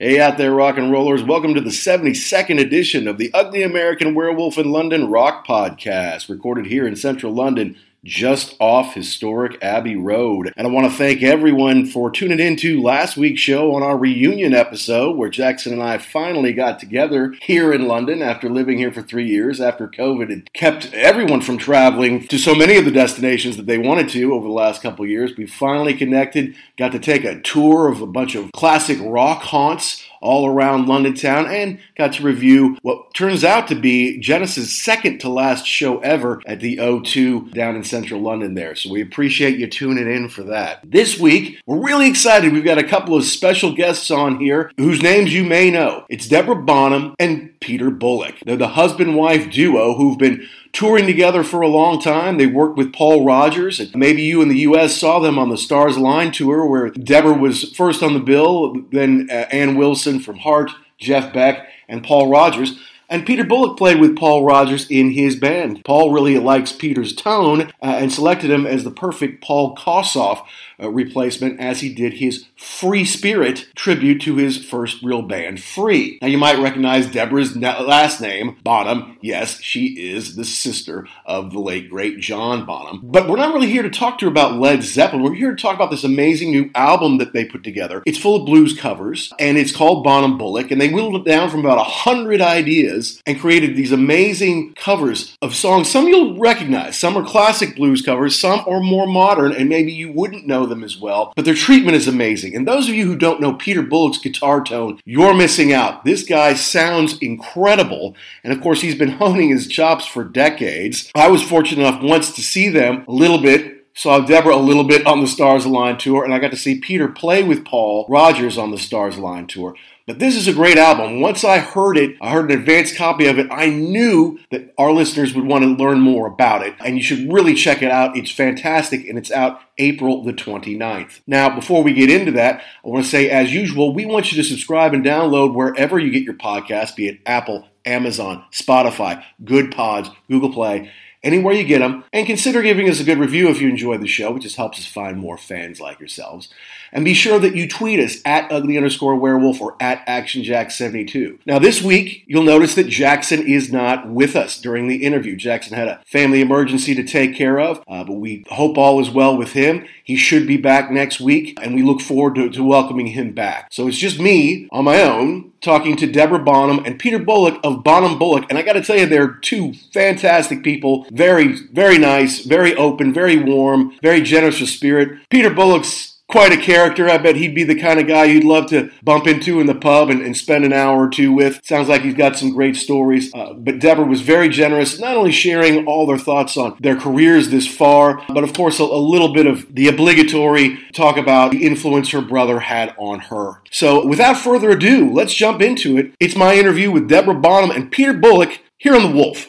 Hey out there, rock and rollers. Welcome to the 72nd edition of the Ugly American Werewolf in London Rock Podcast, recorded here in central London just off historic Abbey Road. And I want to thank everyone for tuning in to last week's show on our reunion episode where Jackson and I finally got together here in London after living here for three years after COVID had kept everyone from traveling to so many of the destinations that they wanted to over the last couple years. We finally connected, got to take a tour of a bunch of classic rock haunts all around London town and got to review what turns out to be Genesis' second to last show ever at the O2 down in central London there. So we appreciate you tuning in for that. This week, we're really excited. We've got a couple of special guests on here whose names you may know. It's Deborah Bonham and Peter Bullick. They're the husband wife duo who've been touring together for a long time. They worked with Paul Rodgers. And maybe you in the U.S. saw them on the Stars Align tour, where Deborah was first on the bill, then uh, Ann Wilson from Heart, Jeff Beck, and Paul Rodgers. And Peter Bullick played with Paul Rodgers in his band. Paul really likes Peter's tone uh, and selected him as the perfect Paul Kossoff uh, replacement as he did his Free Spirit tribute to his first real band, Free. Now you might recognize Deborah's last name, Bonham. Yes, she is the sister of the late great John Bonham. But we're not really here to talk to her about Led Zeppelin. We're here to talk about this amazing new album that they put together. It's full of blues covers and it's called Bonham Bullick and they whittled it down from about a hundred ideas and created these amazing covers of songs. Some you'll recognize. Some are classic blues covers. Some are more modern and maybe you wouldn't know them as well. But their treatment is amazing. And those of you who don't know Peter Bullick's guitar tone, you're missing out. This guy sounds incredible. And of course, he's been honing his chops for decades. I was fortunate enough once to see them a little bit saw Deborah a little bit on the Stars Align tour, and I got to see Peter play with Paul Rodgers on the Stars Align tour. But this is a great album. Once I heard it, I heard an advanced copy of it, I knew that our listeners would want to learn more about it. And you should really check it out. It's fantastic and it's out April the 29th. Now, before we get into that, I want to say, as usual, we want you to subscribe and download wherever you get your podcast, be it Apple, Amazon, Spotify, Good Pods, Google Play anywhere you get them, and consider giving us a good review if you enjoy the show. It just helps us find more fans like yourselves. And be sure that you tweet us at ugly underscore werewolf or at actionjack72. Now, this week, you'll notice that Jackson is not with us during the interview. Jackson had a family emergency to take care of, uh, but we hope all is well with him. He should be back next week, and we look forward to, to welcoming him back. So it's just me on my own talking to Deborah Bonham and Peter Bullick of Bonham Bullick. And I got to tell you, they're two fantastic people. Very, very nice, very open, very warm, very generous of spirit. Peter Bullick's quite a character. I bet he'd be the kind of guy you'd love to bump into in the pub and, and spend an hour or two with. Sounds like he's got some great stories. Uh, but Deborah was very generous, not only sharing all their thoughts on their careers this far, but of course a, a little bit of the obligatory talk about the influence her brother had on her. So without further ado, let's jump into it. It's my interview with Deborah Bonham and Peter Bullick here on The Wolf.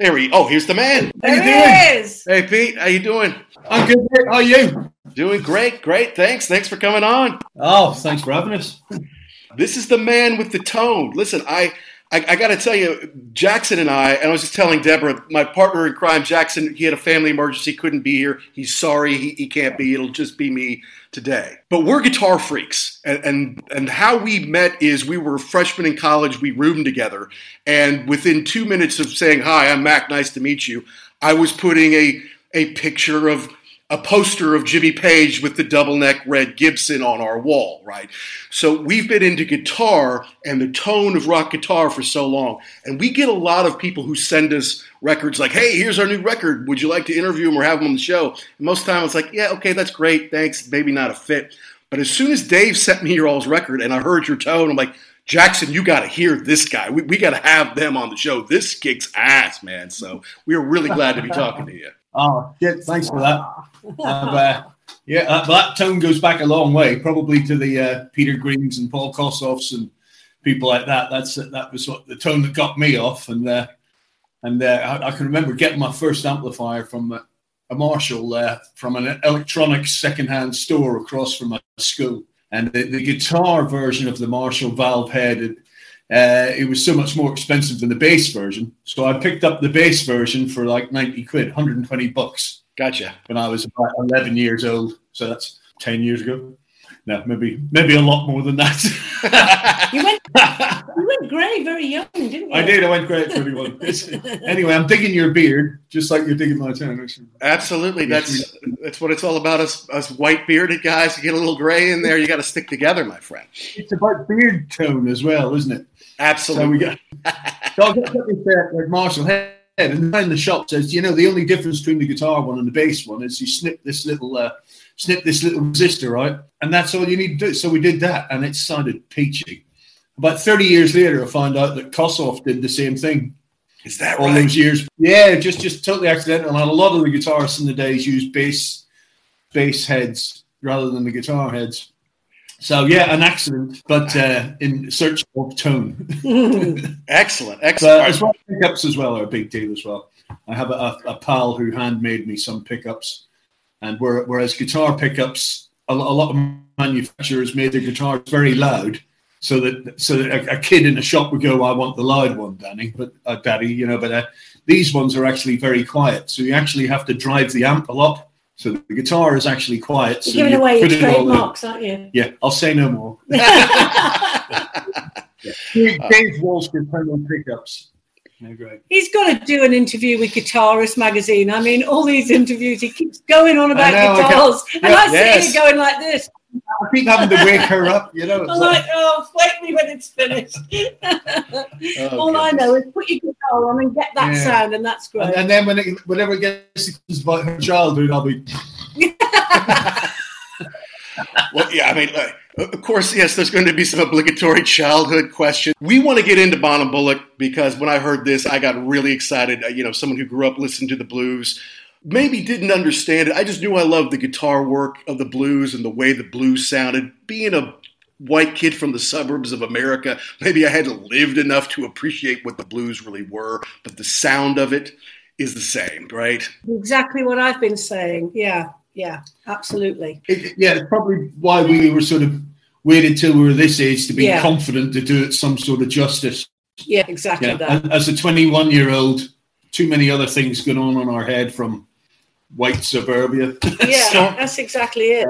There we. Oh, here's the man. How you doing? is. Hey, Pete. How you doing? I'm good. How are you? Doing great. Great. Thanks. Thanks for coming on. Oh, thanks for having us. This is the man with the tone. Listen, I. I, I got to tell you, Jackson and I, and I was just telling Deborah, my partner in crime, Jackson, he had a family emergency, couldn't be here. He's sorry, he, he can't be. It'll just be me today. But we're guitar freaks, and, and and how we met is we were freshmen in college. We roomed together, and within two minutes of saying hi, I'm Mac. Nice to meet you. I was putting a a picture of a poster of Jimmy Page with the double neck red Gibson on our wall, right? So we've been into guitar and the tone of rock guitar for so long. And we get a lot of people who send us records like, hey, here's our new record. Would you like to interview him or have him on the show? And most of the time it's like, yeah, okay, that's great. Thanks. Maybe not a fit. But as soon as Dave sent me your all's record and I heard your tone, I'm like, Jackson, you got to hear this guy. We, we got to have them on the show. This kicks ass, man. So we are really glad to be talking to you. Oh, yeah, thanks for that. Uh, yeah, that, that tone goes back a long way, probably to the uh, Peter Greens and Paul Kossoffs and people like that. That's that was what the tone that got me off, and uh, and uh, I, I, can remember getting my first amplifier from a, a Marshall uh, from an electronics secondhand store across from my school, and the, the guitar version of the Marshall valve head. Uh, it was so much more expensive than the bass version. So I picked up the bass version for like 90 quid, 120 bucks. Gotcha. When I was about 11 years old. So that's 10 years ago. No, maybe maybe a lot more than that. you, went, you went grey very young, didn't you? I did. I went grey at 21. anyway, I'm digging your beard, just like you're digging my tan. Absolutely. That's that's what it's all about. Us, us white bearded guys, you get a little gray in there, you got to stick together, my friend. It's about beard tone as well, isn't it? Absolutely. So we got. so I'll get this uh, like Marshall Head, and in the shop says, you know, the only difference between the guitar one and the bass one is you snip this little, uh, snip this little resistor, right? And that's all you need to do. So we did that, and it sounded peachy. About 30 years later, I found out that Kossoff did the same thing. Is that all right? those years? Yeah, just just totally accidental. And a lot of the guitarists in the days used bass bass heads rather than the guitar heads. So yeah, an accident, but uh, in search of tone. excellent, excellent. As well, pickups as well are a big deal as well. I have a, a pal who handmade me some pickups, and whereas guitar pickups, a, a lot of manufacturers made their guitars very loud, so that so that a, a, kid in a shop would go, "I want the loud one, Danny," but uh, Daddy, you know. But uh, these ones are actually very quiet, so you actually have to drive the amp a lot so the guitar is actually quiet. You're so giving you away your put it all in. trademarks, aren't you? Yeah, I'll say no more. Dave uh, Walsh did Penguin pickups. No, great. He's got to do an interview with Guitarist magazine. I mean, all these interviews, he keeps going on about know, guitars, can- and yeah, I yes. here going like this. I keep having to wake her up, you know. I'm like, like- oh, wake me when it's finished. all I know is put your guitar on and get that Yeah. sound, and that's great. and, and then when it, whenever it gets to about her childhood, I'll be. Well, yeah, I mean, uh, of course, yes, there's going to be some obligatory childhood questions. We want to get into Bonham Bullick because when I heard this, I got really excited. Uh, You know, someone who grew up listening to the blues, maybe didn't understand it. I just knew I loved the guitar work of the blues and the way the blues sounded. Being a white kid from the suburbs of America. Maybe I hadn't lived enough to appreciate what the blues really were, but the sound of it is the same, right? Exactly what I've been saying. Yeah, yeah, absolutely. It, yeah, it's probably why we were sort of waited till we were this age to be yeah. confident to do it some sort of justice. Yeah, exactly yeah. that. As a 21 year old, too many other things going on in our head from white suburbia. Yeah, so, that's exactly it.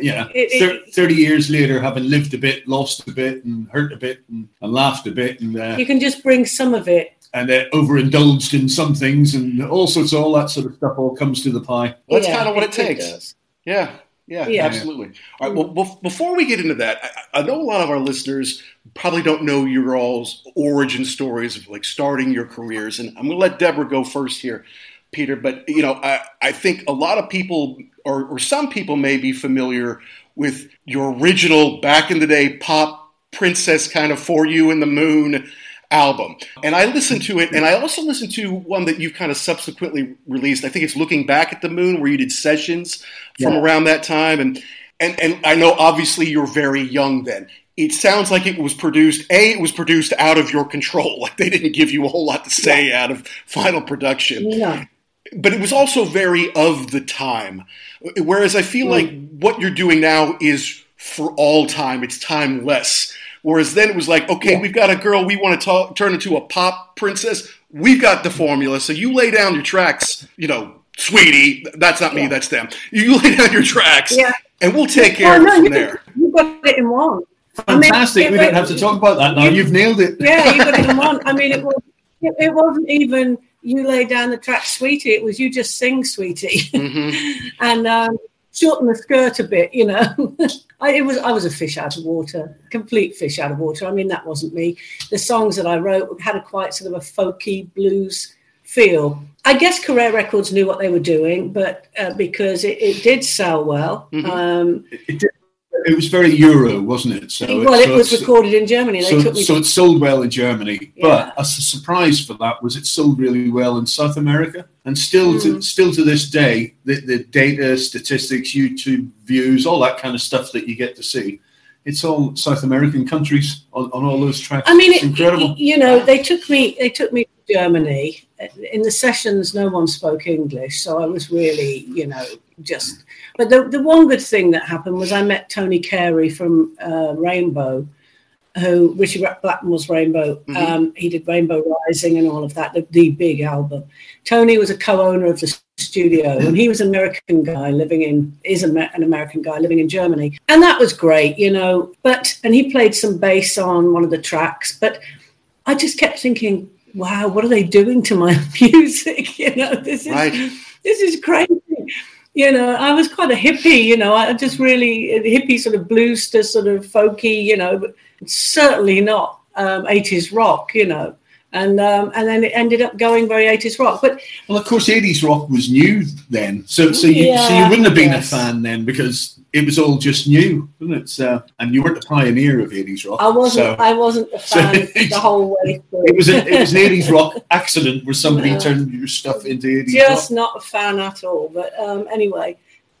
Yeah, it, it, 30 years later, having lived a bit, lost a bit, and hurt a bit, and, and laughed a bit. and uh, You can just bring some of it and uh, overindulged in some things and all sorts of all that sort of stuff all comes to the pie. Well, that's yeah, kind of what it, it takes. Yeah, yeah, yeah, absolutely. All right. Well, before we get into that, I, I, know a lot of our listeners probably don't know your all's origin stories of like starting your careers, and I'm going to let Deborah go first here, Peter. But you know, I, I think a lot of people, or, or some people, may be familiar with your original back in the day pop princess kind of For You and the Moon album. And I listened to it, and I also listened to one that you've kind of subsequently released. I think it's Looking Back at the Moon, where you did sessions from yeah. around that time. And, and, and I know obviously you're very young then. It sounds like it was produced, A, it was produced out of your control. Like they didn't give you a whole lot to say yeah. out of final production. Yeah. But it was also very of the time. Whereas I feel mm. like what you're doing now is for all time, it's timeless Whereas then it was like, okay, yeah. we've got a girl we want to turn into a pop princess. We've got the formula. So you lay down your tracks, you know, sweetie. That's not me, yeah. that's them. You lay down your tracks, yeah. and we'll take care oh, no, of it from there. You got it in one. Fantastic. I mean, we don't have to talk about that now. You've nailed it. Yeah, you got it in one. I mean, it was. It, it wasn't even you lay down the track, sweetie. It was you just sing, sweetie, mm-hmm. and um, shorten the skirt a bit, you know. I, it was I was a fish out of water, complete fish out of water. I mean, that wasn't me. The songs that I wrote had a quite sort of a folky blues feel. I guess Carrere Records knew what they were doing, but uh, because it, it, did sell well, mm-hmm. um, it, did, it was very Euro, wasn't it? So well, it, so it was recorded in Germany. They so, so it sold well in Germany, yeah. but a surprise for that was it sold really well in South America, and still mm. to still to this day, the, the data, statistics, YouTube views, all that kind of stuff that you get to see it's all South American countries on, on all those tracks. I mean, it's incredible. You know, they took me they took me to Germany. In the sessions, no one spoke English, so I was really, you know, just but the, the one good thing that happened was I met Tony Carey from uh, Rainbow, who Ritchie Blackmore was Rainbow. Mm-hmm. Um, he did Rainbow Rising and all of that, the, the big album. Tony was a co-owner of the studio, and he was an American guy living in is an American guy living in Germany, and that was great, you know. But and he played some bass on one of the tracks, but I just kept thinking, wow, what are they doing to my music? You know, this is right. this is crazy you know, I was quite a hippie, you know, I just really hippie sort of blues to sort of folky, you know, but certainly not um, 80s rock, you know and um, and then it ended up going very 80s rock. But well, of course, 80s rock was new then, so so you yeah, so you wouldn't have been yes. a fan then because it was all just new, wasn't it? So, and you weren't the pioneer of 80s rock. I wasn't. So, I wasn't a fan so the whole way through. It was a, it was an 80s rock accident where somebody no. turned your stuff into 80s. Just rock. not a fan at all. But um, anyway,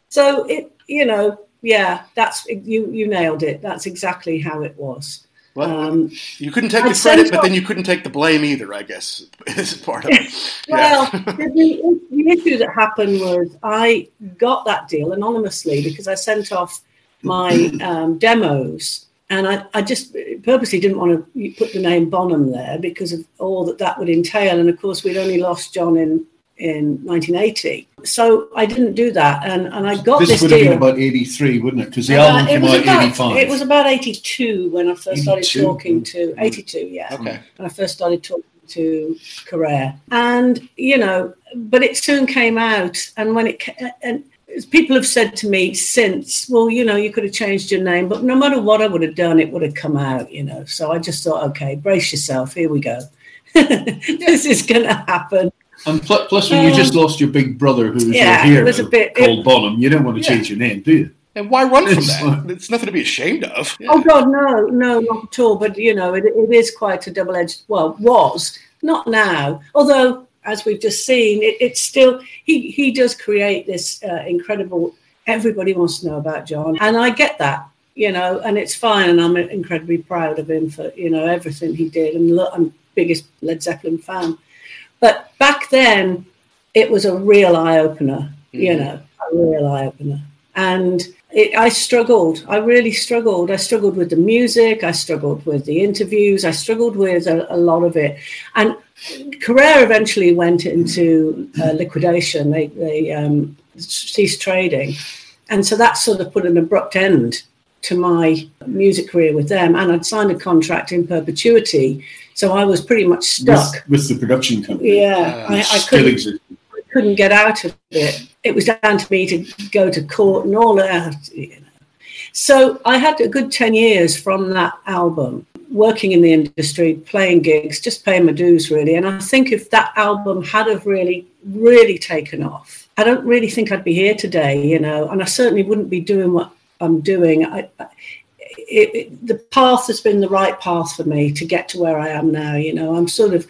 so it you know yeah that's you you nailed it. That's exactly how it was. Well, um, you couldn't take the credit, but then you couldn't take the blame either. I guess is part of it. well, the, the, issue that happened was I got that deal anonymously because I sent off my um, demos, and I, I just purposely didn't want to put the name Bonham there because of all that that would entail. And of course, we'd only lost John in in 1980. So I didn't do that, and, and I got this. This would deal. have been about 83, wouldn't it? Because the uh, album came out 85. It was about 82 when I first 82? started talking to mm-hmm. 82. Yeah. Okay. When I first started talking to Carrere, and you know, but it soon came out, and when it and people have said to me since, well, you know, you could have changed your name, but no matter what I would have done, it would have come out, you know. So I just thought, okay, brace yourself. Here we go. this is going to happen. And plus, plus when um, you just lost your big brother, who was yeah, your hero, was a bit, called it, Bonham, you don't want to yeah. change your name, do you? And why run from that? It's nothing to be ashamed of. Yeah. Oh God, no, no, not at all. But you know, it, it is quite a double-edged. Well, was not now. Although, as we've just seen, it, it's still he he does create this uh, incredible. Everybody wants to know about John, and I get that you know, and it's fine. And I'm incredibly proud of him for, you know, everything he did. And look, I'm biggest Led Zeppelin fan. But back then, it was a real eye opener, mm-hmm. you know, a real eye opener. And it, I struggled. I really struggled. I struggled with the music. I struggled with the interviews. I struggled with a, a lot of it. And Carrere eventually went into uh, liquidation. They, they um, ceased trading. And so that sort of put an abrupt end to my music career with them. And I'd signed a contract in perpetuity. So I was pretty much stuck. With, with the production company. Yeah. Uh, I, I, couldn't, I couldn't get out of it. It was down to me to go to court and all that. You know. So I had a good 10 years from that album working in the industry, playing gigs, just paying my dues really. And I think if that album had have really, really taken off, I don't really think I'd be here today, you know, and I certainly wouldn't be doing what I'm doing. I, it, it, the path has been the right path for me to get to where I am now. You know, I'm sort of,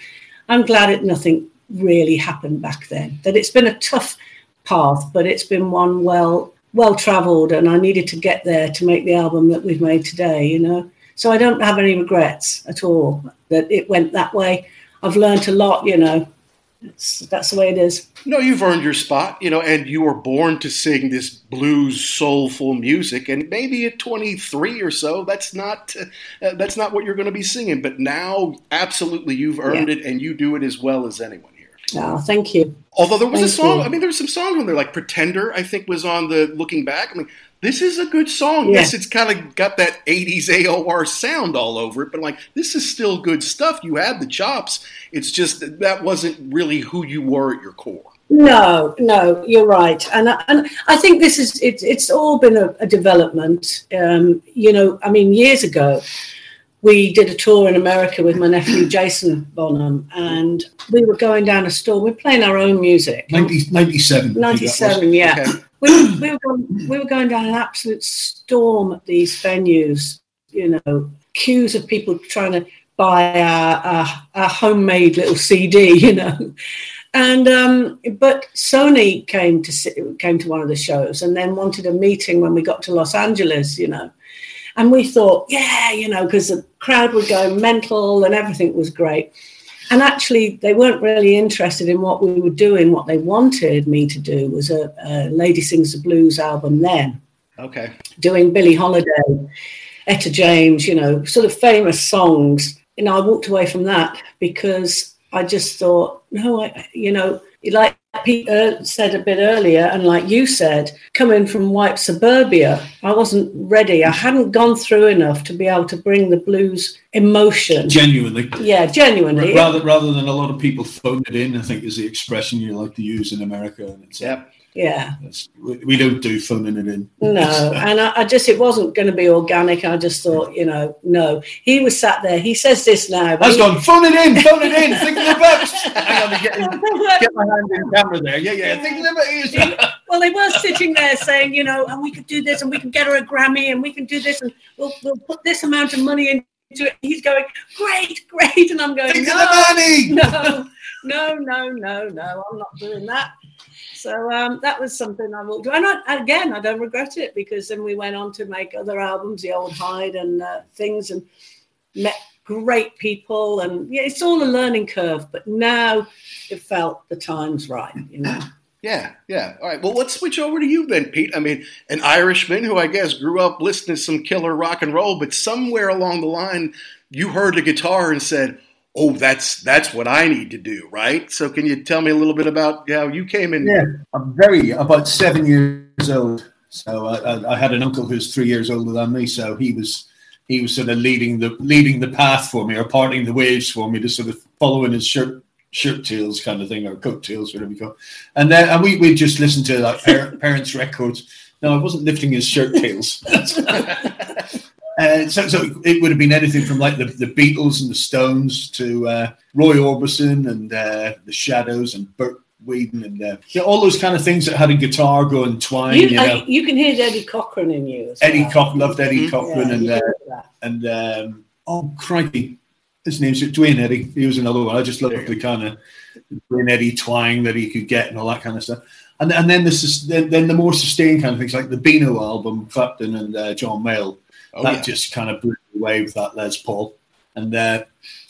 I'm glad that nothing really happened back then. That it's been a tough path, but it's been one well well travelled, and I needed to get there to make the album that we've made today. You know, so I don't have any regrets at all that it went that way. I've learned a lot. You know, it's, that's the way it is. No, you've earned your spot, you know, and you were born to sing this blues, soulful music. And maybe at 23 or so, that's not uh, that's not what you're going to be singing. But now, absolutely, you've earned yeah. it, and you do it as well as anyone here. Oh, thank you. Although there was thank a song, you. I mean, there was some songs on there, like "Pretender." I think was on the Looking Back. I mean, this is a good song. Yeah. Yes, it's kind of got that 80s AOR sound all over it, but like, this is still good stuff. You had the chops. It's just that, that wasn't really who you were at your core. No, no, you're right, and and I think this is it, it's all been a, a development. Um, you know, I mean, years ago, we did a tour in America with my nephew Jason Bonham, and we were going down a store. We are playing our own music. 90, 97. 97, yeah. Okay we, we, were going, we were going down an absolute storm at these venues, you know, queues of people trying to buy our homemade little CD, you know. And um, but Sony came to came to one of the shows and then wanted a meeting when we got to Los Angeles, you know. And we thought, yeah, you know, because the crowd would go mental and everything was great. And actually, they weren't really interested in what we were doing. What they wanted me to do was a, a Lady Sings the Blues album then. Okay. Doing Billie Holiday, Etta James, you know, sort of famous songs. And I walked away from that because I just thought, no, I, you know, like Peter said a bit earlier, and like you said, coming from white suburbia, I wasn't ready. I hadn't gone through enough to be able to bring the blues emotion. Genuinely. Yeah, genuinely. Rather, rather than a lot of people phone it in, I think is the expression you like to use in America. And it's, yep. Yeah. we don't do in. No. and I, I, just, it wasn't going to be organic. I just thought, you know, no. He was sat there. He says this now. I was he, going, phone it in, phone it in, think of the best. Hang on, get, get my hand in camera there. Yeah, yeah, think of the best. well, they were sitting there saying, you know, and we could do this and we can get her a Grammy and we can do this and we'll, we'll put this amount of money into it. He's going, great, great. And I'm going, think no, no, no, no, no, no, I'm not doing that. So um, that was something I walked. And I, again, I don't regret it because then we went on to make other albums, the old Hyde and uh, things, and met great people. And yeah, it's all a learning curve. But now it felt the time's right, you know. Yeah, yeah. All right. Well, let's switch over to you then, Pete. I mean, an Irishman who I guess grew up listening to some killer rock and roll, but somewhere along the line, you heard the guitar and said, oh, that's that's what I need to do, right? So, can you tell me a little bit about how you came in? Yeah, I'm very about seven years old. So I, I, had an uncle who's three years older than me. So he was he was sort of leading the leading the path for me, or parting the waves for me, to sort of following his shirt shirt tails kind of thing, or coat tails, whatever you call. And then and we we just listened to like parents' records. No, I wasn't lifting his shirt tails. Uh, so, so it would have been anything from like the, the Beatles and the Stones to uh, Roy Orbison and uh, the Shadows and Bert Weedon and uh, you all those kind of things that had a guitar going twine. You, you, know. you can hear Eddie Cochran in you. Eddie well. Cochran loved Eddie mm-hmm. Cochran yeah, and uh, and um, oh crikey, his name's Duane Eddy. He was another one. I just loved the kind of Duane Eddy twang that he could get and all that kind of stuff. And and then this is then, then the more sustained kind of things like the Beano album, Clapton and uh, John Mayall Oh, that yeah. just kind of blew me away with that Les Paul. And uh,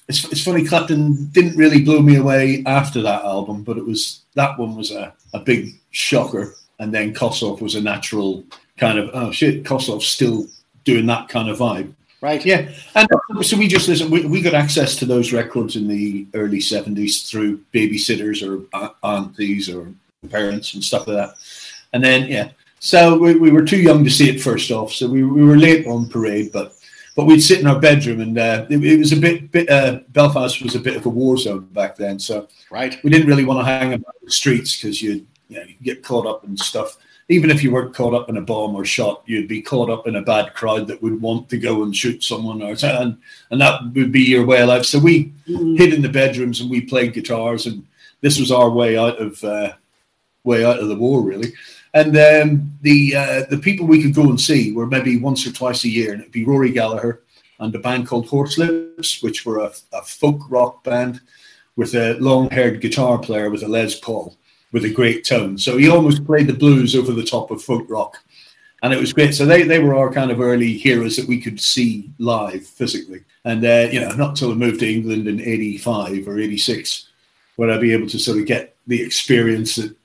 it's, it's funny, Clapton didn't really blow me away after that album, but it was that one was a, a big shocker. And then Kossoff was a natural kind of, oh shit, Kossoff's still doing that kind of vibe. Right. Yeah. And so we just listen, we, we got access to those records in the early 70s through babysitters or aunties or parents and stuff like that. And then, yeah. So we, we were too young to see it first off. So we, we were late on parade, but but we'd sit in our bedroom and uh, it, it, was a bit, bit uh, Belfast was a bit of a war zone back then. So right. we didn't really want to hang about the streets because you you know, you get caught up in stuff even if you weren't caught up in a bomb or shot, you'd be caught up in a bad crowd that would want to go and shoot someone, or and and that would be your way of life. So we mm. hid in the bedrooms and we played guitars, and this was our way out of uh, way out of the war, really. And um, the uh, the people we could go and see were maybe once or twice a year, and it'd be Rory Gallagher and a band called Horslips, which were a, a folk rock band with a long-haired guitar player with a Les Paul with a great tone. So he almost played the blues over the top of folk rock. And it was great. So they, they were our kind of early heroes that we could see live physically. And, uh, you know, not until I moved to England in 85 or 86 would I be able to sort of get the experience that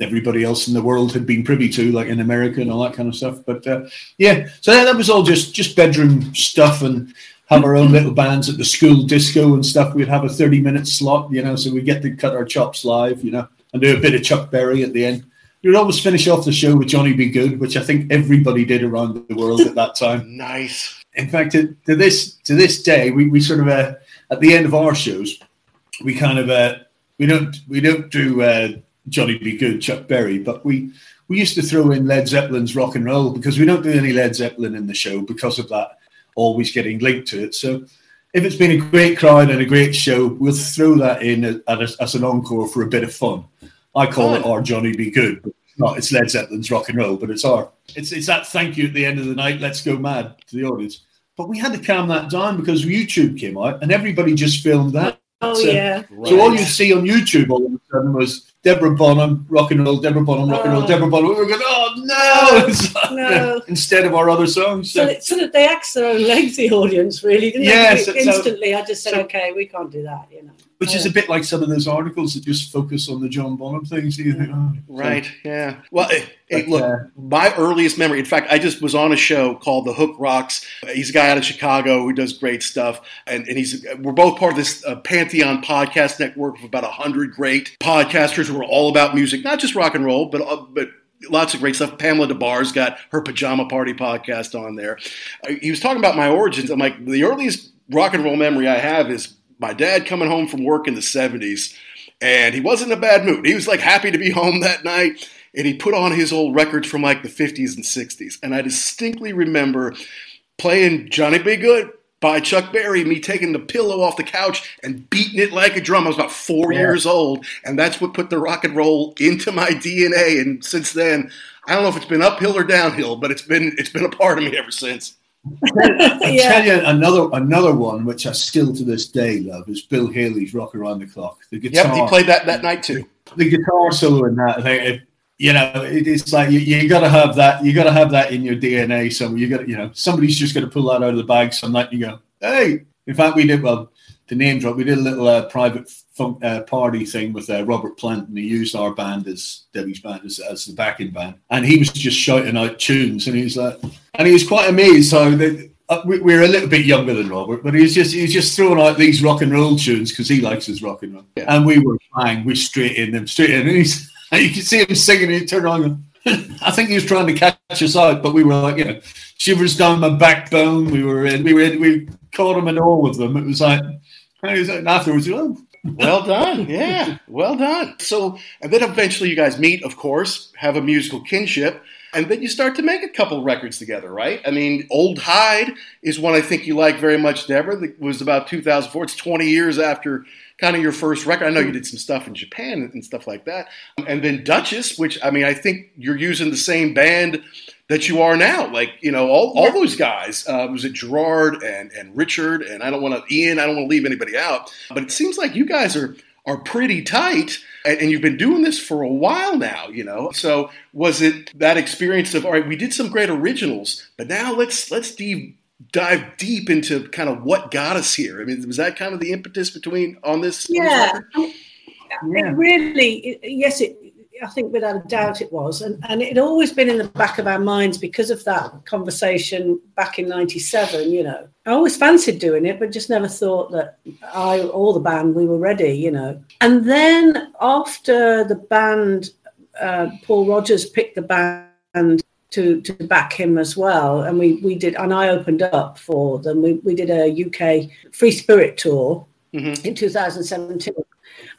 everybody else in the world had been privy to, like in America and all that kind of stuff. But uh, yeah, so that was all just just bedroom stuff and have our own little bands at the school disco and stuff. We'd have a 30 minute slot, you know, so we get to cut our chops live, you know and do a bit of Chuck Berry at the end. We would always finish off the show with Johnny B. Goode, which I think everybody did around the world at that time. nice. In fact, to, to, this to this day, we, we sort of uh, at the end of our shows, we kind of uh, we don't we don't do uh, Johnny B. Goode, Chuck Berry, but we we used to throw in Led Zeppelin's rock and roll because we don't do any Led Zeppelin in the show because of that always getting linked to it. So if it's been a great crowd and a great show, we'll throw that in as, as an encore for a bit of fun. I call it our Johnny B. Goode. But it's not it's Led Zeppelin's rock and roll, but it's our it's it's that thank you at the end of the night. Let's go mad to the audience. But we had to calm that down because YouTube came out and everybody just filmed that. Oh so, yeah. So all you see on YouTube all of a sudden was Deborah Bonham, rock and roll, Deborah Bonham, rock and roll, oh. Deborah Bonham. We were going, oh no, no. instead of our other songs. So, so, so that they axed their own legs, the audience, really, didn't yes, they? Instantly, so, I just said, okay, we can't do that, you know. Which is a bit like some of those articles that just focus on the John Bonham things. You think, oh, right? So. Yeah. Well, look, uh, my earliest memory. In fact, I just was on a show called The Hook Rocks. He's a guy out of Chicago who does great stuff, and, and he's we're both part of this uh, Pantheon podcast network of about hundred great podcasters who are all about music, not just rock and roll, but uh, but lots of great stuff. Pamela Des Barres' got her Pajama Party podcast on there. Uh, he was talking about my origins. I'm like, the earliest rock and roll memory I have is my dad coming home from work in the 70s, and he wasn't in a bad mood. He was like happy to be home that night, and he put on his old records from like the 50s and 60s. And I distinctly remember playing Johnny B. Goode by Chuck Berry, me taking the pillow off the couch and beating it like a drum. I was about four yeah. years old, and that's what put the rock and roll into my DNA. And since then, I don't know if it's been uphill or downhill, but it's been it's been a part of me ever since. I yeah. tell you another another one which I still to this day love is Bill Haley's "Rock Around the Clock." The guitar, yep, he played that that night too. The, the guitar solo in that, I think, you know, it's like you, you got to have that. You got to have that in your DNA. So you got, you know, somebody's just going to pull that out of the bag some night. And you go, hey. In fact, we did well. The name drop. We did a little uh, private fun, uh, party thing with uh, Robert Plant, and he used our band as Debbie's band as, as the backing band. And he was just shouting out tunes, and he was like, and he was quite amazed. So that, uh, we, we're a little bit younger than Robert, but he's just he's just throwing out these rock and roll tunes because he likes his rock and roll. Yeah. And we were flying, we straight in them, straight in. And he's and you can see him singing, and he turned around I think he was trying to catch us out, but we were like, you know, shivers down my backbone. We were in, we were in, we caught him in all of them. It was like, and afterwards, oh. well done. Yeah. Well done. So, and then eventually you guys meet, of course, have a musical kinship. And then you start to make a couple records together, right? I mean, Old Hyde is one I think you like very much, Deborah. It was about 2004. It's 20 years after kind of your first record. I know you did some stuff in Japan and stuff like that. And then Duchess, which I mean, I think you're using the same band that you are now. Like, you know, all, all those guys. Uh, was it Gerard and, and Richard? And I don't want to, Ian, I don't want to leave anybody out. But it seems like you guys are are pretty tight and you've been doing this for a while now, you know. So was it that experience of all right, we did some great originals, but now let's let's deep, dive deep into kind of what got us here. I mean, was that kind of the impetus between on this? Yeah, on this yeah. it really. It, yes, it I think without a doubt it was. And, and it had always been in the back of our minds because of that conversation back in 97, you know. I always fancied doing it, but just never thought that I or the band, we were ready, you know. And then after the band, uh, Paul Rodgers picked the band to, to back him as well. And we, we did, and I opened up for them. We, we did a UK Free Spirit tour mm-hmm. in 2017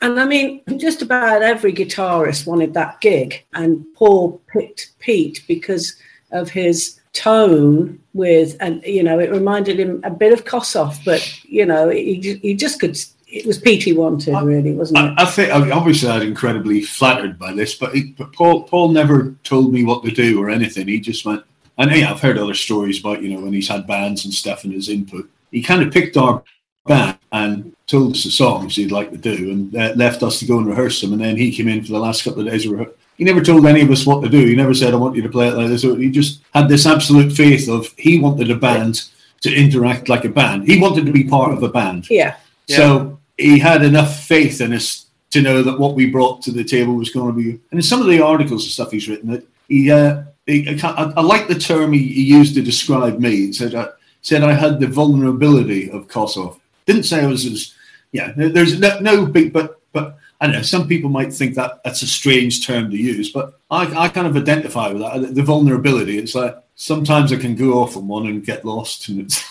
and I mean, just about every guitarist wanted that gig. And Paul picked Pete because of his tone with, and, you know, it reminded him a bit of Kossoff, but, you know, he, he just could. It was Pete he wanted, really, wasn't it? I, I think obviously I was incredibly flattered by this, but, he, but Paul Paul never told me what to do or anything. He just went, and yeah, I've heard other stories about you know when he's had bands and stuff and his input. He kind of picked our band and told us the songs he'd like to do and uh, left us to go and rehearse them. And then he came in for the last couple of days. Of he never told any of us what to do. He never said, I want you to play it like this. He just had this absolute faith of he wanted a band to interact like a band. He wanted to be part of a band. Yeah. So he had enough faith in us to know that what we brought to the table was going to be. And in some of the articles and stuff he's written, that he, uh, he I, I, like the term he, he, used to describe me. He said, I, said I had the vulnerability of Kossoff. Didn't say I was as yeah. There's no, no big, but but I don't know some people might think that that's a strange term to use, but I, I kind of identify with that. The vulnerability. It's like sometimes I can go off on one and get lost, and it's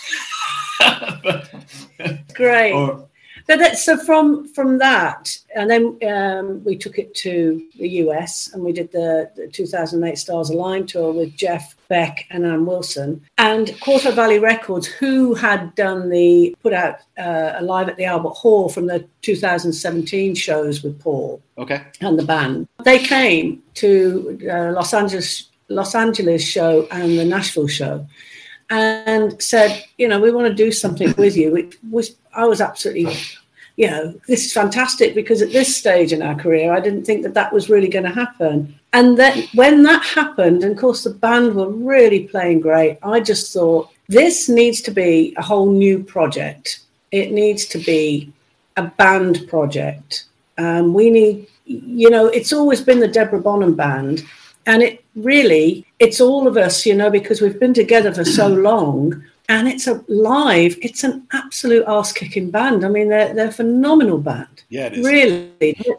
great. Or, but that, so from from that, and then um, we took it to the US, and we did the, the 2008 Stars Align tour with Jeff Beck and Ann Wilson, and Quarto Valley Records, who had done the put out uh, a live at the Albert Hall from the 2017 shows with Paul, okay, and the band. They came to uh, Los Angeles Los Angeles show and the Nashville show and said, you know, we want to do something with you. It was I was absolutely, you know, this is fantastic because at this stage in our career, I didn't think that that was really going to happen. And then when that happened, and of course the band were really playing great, I just thought this needs to be a whole new project. It needs to be a band project. Um, we need, you know, it's always been the Deborah Bonham band, and it really, it's all of us, you know, because we've been together for so long and it's a live it's an absolute ass kicking band. I mean they're, they're a phenomenal band. Yeah really.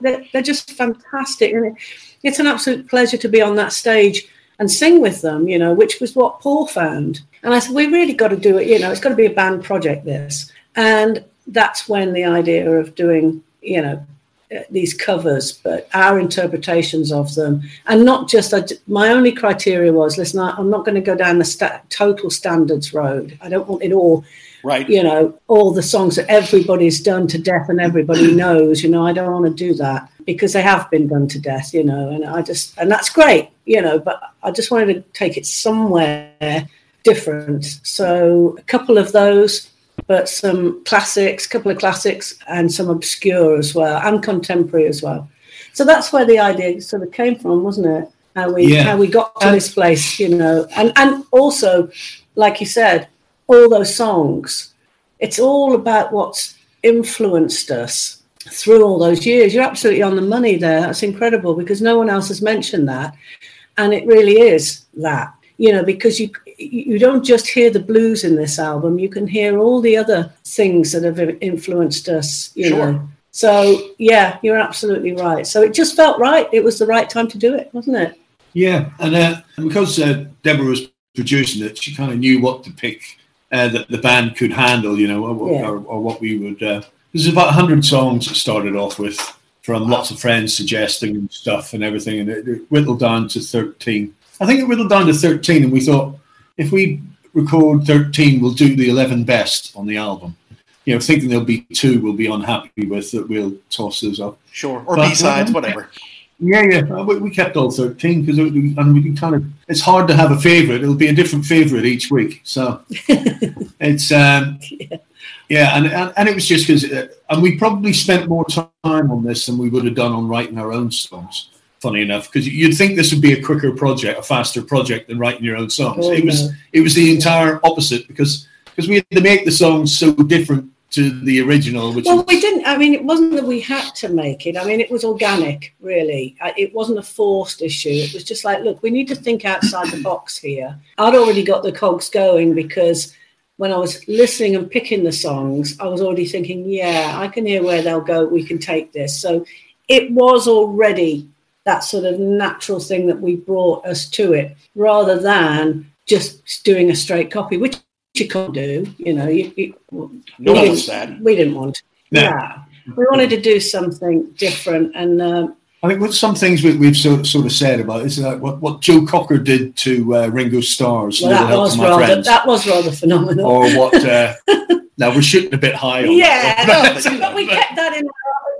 They're, they're, just fantastic. And it's an absolute pleasure to be on that stage and sing with them you know which was what paul found. And i said we really got to do it you know it's got to be a band project this. And that's when the idea of doing you know eh, these covers, but our interpretations of them, and not just I, my only criteria was listen, I, am not going to go down the sta- total standards road. I don't want it all, right? You know, all the songs that everybody's done to death and everybody knows. You know, I don't want to do that because they have been done to death. You know, and I just and that's great. You know, but I just wanted to take it somewhere different. So a couple of those but some classics, a couple of classics, and some obscure as well, and contemporary as well. So that's where the idea sort of came from, wasn't it? How we yeah. how we got to this place, you know, and and also, like you said, all those songs. It's all about what's influenced us through all those years. You're absolutely on the money there. That's incredible because no one else has mentioned that, and it really is that you know, because you you don't just hear the blues in this album, you can hear all the other things that have influenced us, you sure. know. So yeah, you're absolutely right. So it just felt right. It was the right time to do it, wasn't it? Yeah, and, uh, because uh, Deborah was producing it, she kind of knew what to pick uh, that the band could handle, you know, or, yeah. or, or what we would. Uh, there's about hundred songs it started off with, from lots of friends suggesting and stuff and everything, and it, it whittled down to thirteen. I think it whittled down to 13, and we thought if we record 13, we'll do the 11 best on the album. You know, thinking there'll be two we'll be unhappy with that we'll toss those up. Sure, or B sides, whatever. Yeah, yeah. We kept all 13 because and we kind of, it's hard to have a favorite. It'll be a different favorite each week. So it's, um, yeah. Yeah, and, and, and it was just because, uh, and we probably spent more time on this than we would have done on writing our own songs. Funny enough, because you'd think this would be a quicker project, a faster project than writing your own songs. Oh, it was no. it was the entire opposite because because we had to make the songs so different to the original, which Well, was- we didn't. I mean, it wasn't that we had to make it. I mean, it was organic, really. It wasn't a forced issue. It was just like, look, we need to think outside the box here. I'd already got the cogs going because when I was listening and picking the songs, I was already thinking, yeah, I can hear where they'll go. We can take this. So it was already that sort of natural thing that we brought us to it rather than just doing a straight copy, which you can't do. You know, you, you, No we didn't- that. We didn't want. No. Yeah, we wanted to do something different, and um, I think what some things we, we've sort, sort of said about is that what, what Joe Cocker did to uh, Ringo Starr's well, that was My rather Friends, that was rather phenomenal. or what. Uh, now we're shooting a bit high. On yeah, that. no, but we kept that in.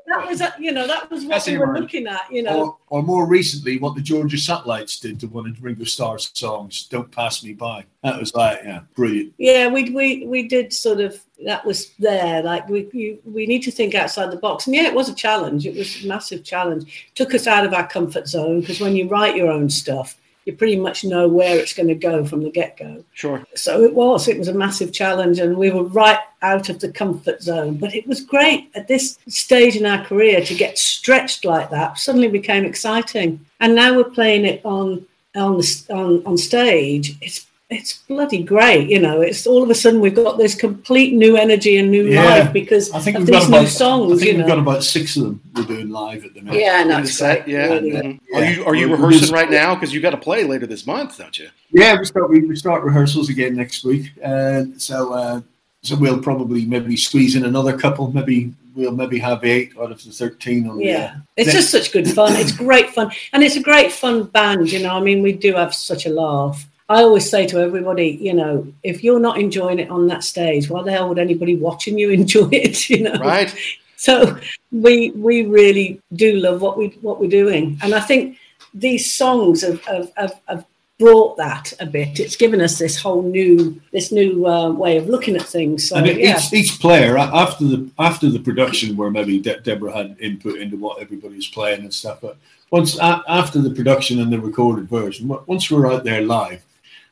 That was, uh, you know, that was what That's we were looking at. You know, or, or more recently, what the Georgia Satellites did to one of Ringo Starr's songs, "Don't Pass Me By." That was like, yeah, brilliant. yeah, we we we did sort of that was there. Like we you, we need to think outside the box, and yeah, it was a challenge. It was a massive challenge. Took us out of our comfort zone because when you write your own stuff, you pretty much know where it's going to go from the get go. Sure. So it was. It was a massive challenge, and we were right out of the comfort zone. But it was great at this stage in our career to get stretched like that. Suddenly became exciting, and now we're playing it on on the on, on stage. It's it's bloody great, you know. It's all of a sudden we've got this complete new energy and new Yeah. life because I think of we've got these about new songs. I think you we've know. got about six of them we're doing live at the minute. yeah, and In the that's set, yeah. really. Yeah. Are you are you We're- we're rehearsing right now? Because you've got to play later this month, don't you? Yeah, we start we, we start rehearsals again next week, uh, so uh, so we'll probably maybe squeeze in another couple. Maybe we'll maybe have eight out of the thirteen on the. Yeah, it's Yeah. just such good fun. It's great fun, and it's a great fun band. You know, I mean, we do have such a laugh. I always say to everybody, you know, if you're not enjoying it on that stage, why the hell would anybody watching you enjoy it? You know, Right. so we we really do love what we what we're doing, and I think these songs have have, have, have brought that a bit. It's given us this whole new this new uh, way of looking at things. So and it, yeah, each each player after the after the production, where maybe De- Deborah had input into what everybody was playing and stuff, but once a, after the production and the recorded version, once we're out there live,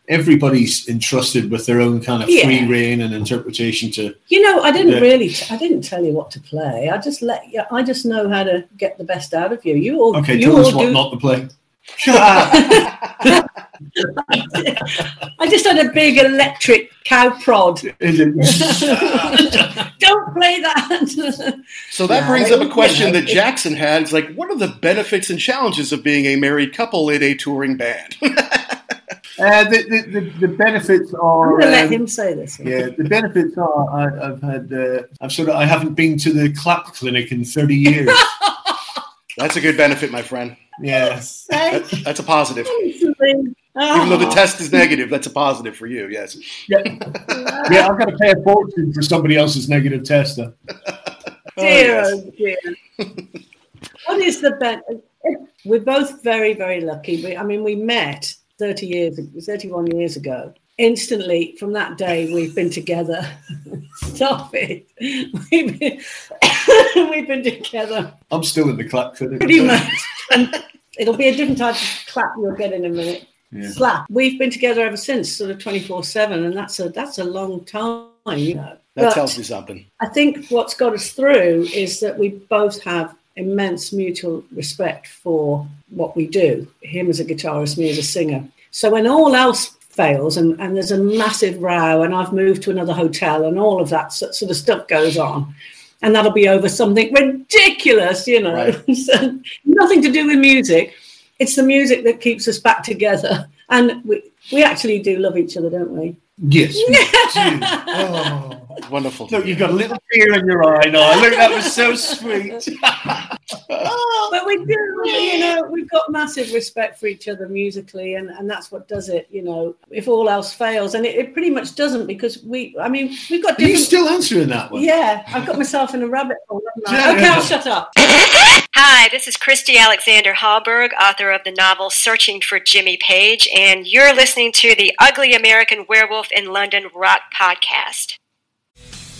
everybody's entrusted with their own kind of Yeah. free reign and interpretation to. You know, I didn't Yeah. really. T- I didn't tell you what to play. I just let you. I just know how to get the best out of you. You all. Okay, you tell us all what do. not to play. I just had a big electric cow prod. Don't play that. So that Yeah, brings up a question that Jackson had. It's like, what are the benefits and challenges of being a married couple in a touring band? Uh, the, the, the, the benefits I'm are. going to let um, him say this. Yeah, the benefits are I, I've had uh, I've sort of I haven't been to the clap clinic in thirty years. That's a good benefit, my friend. yeah, That- that's a positive. Even Even though the test is negative, that's a positive for you. Yes. yeah, yeah. I've got to pay a fortune for somebody else's negative test. Though. dear, yes. oh dear. what is the ben? We're both very, very lucky. We, I mean, we met 30 years, 31 years ago. Instantly, from that day, we've been together. Stop it. We've been, we've been together I'm still in the clap clinic. pretty much. And it'll be a different type of clap you'll get in a minute. Yeah. Slap. We've been together ever since, sort of 24 7, and that's a that's a long time, you know. That But- tells me something. I think what's got us through is that we both have immense mutual respect for what we do. Him as a guitarist, me as a singer. So when all else fails and, and there's a massive row and I've moved to another hotel and all of that sort of stuff goes on, and that'll be over something ridiculous, you know, Right. so nothing to do with music. It's the music that keeps us back together. And we, we actually do love each other, don't we? Yes. we do. Oh. Wonderful. Look, you've got a little tear in your eye now. Look, that was so sweet. but we do, you know, we've got massive respect for each other musically, and, and that's what does it, you know, if all else fails. And it, it pretty much doesn't because we, I mean, we've got Are you different. still answering that one? yeah, I've got myself in a rabbit hole. haven't I? Yeah, okay, yeah. I'll shut up. Hi, this is Christy Alexander Hallberg, author of the novel Searching for Jimmy Page, and you're listening to the Ugly American Werewolf in London Rock podcast.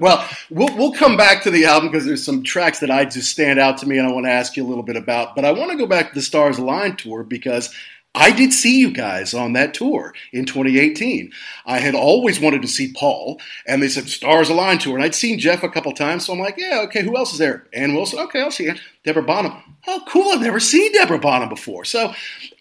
Well, we'll we'll come back to the album because there's some tracks that I just stand out to me, and I want to ask you a little bit about. But I want to go back to the Stars Align tour because I did see you guys on that tour in 2018. I had always wanted to see Paul, and they said Stars Align tour, and I'd seen Jeff a couple times, so I'm like, yeah, okay, who else is there? Ann Wilson, okay, I'll see it. Deborah Bonham, oh, cool, I've never seen Deborah Bonham before. So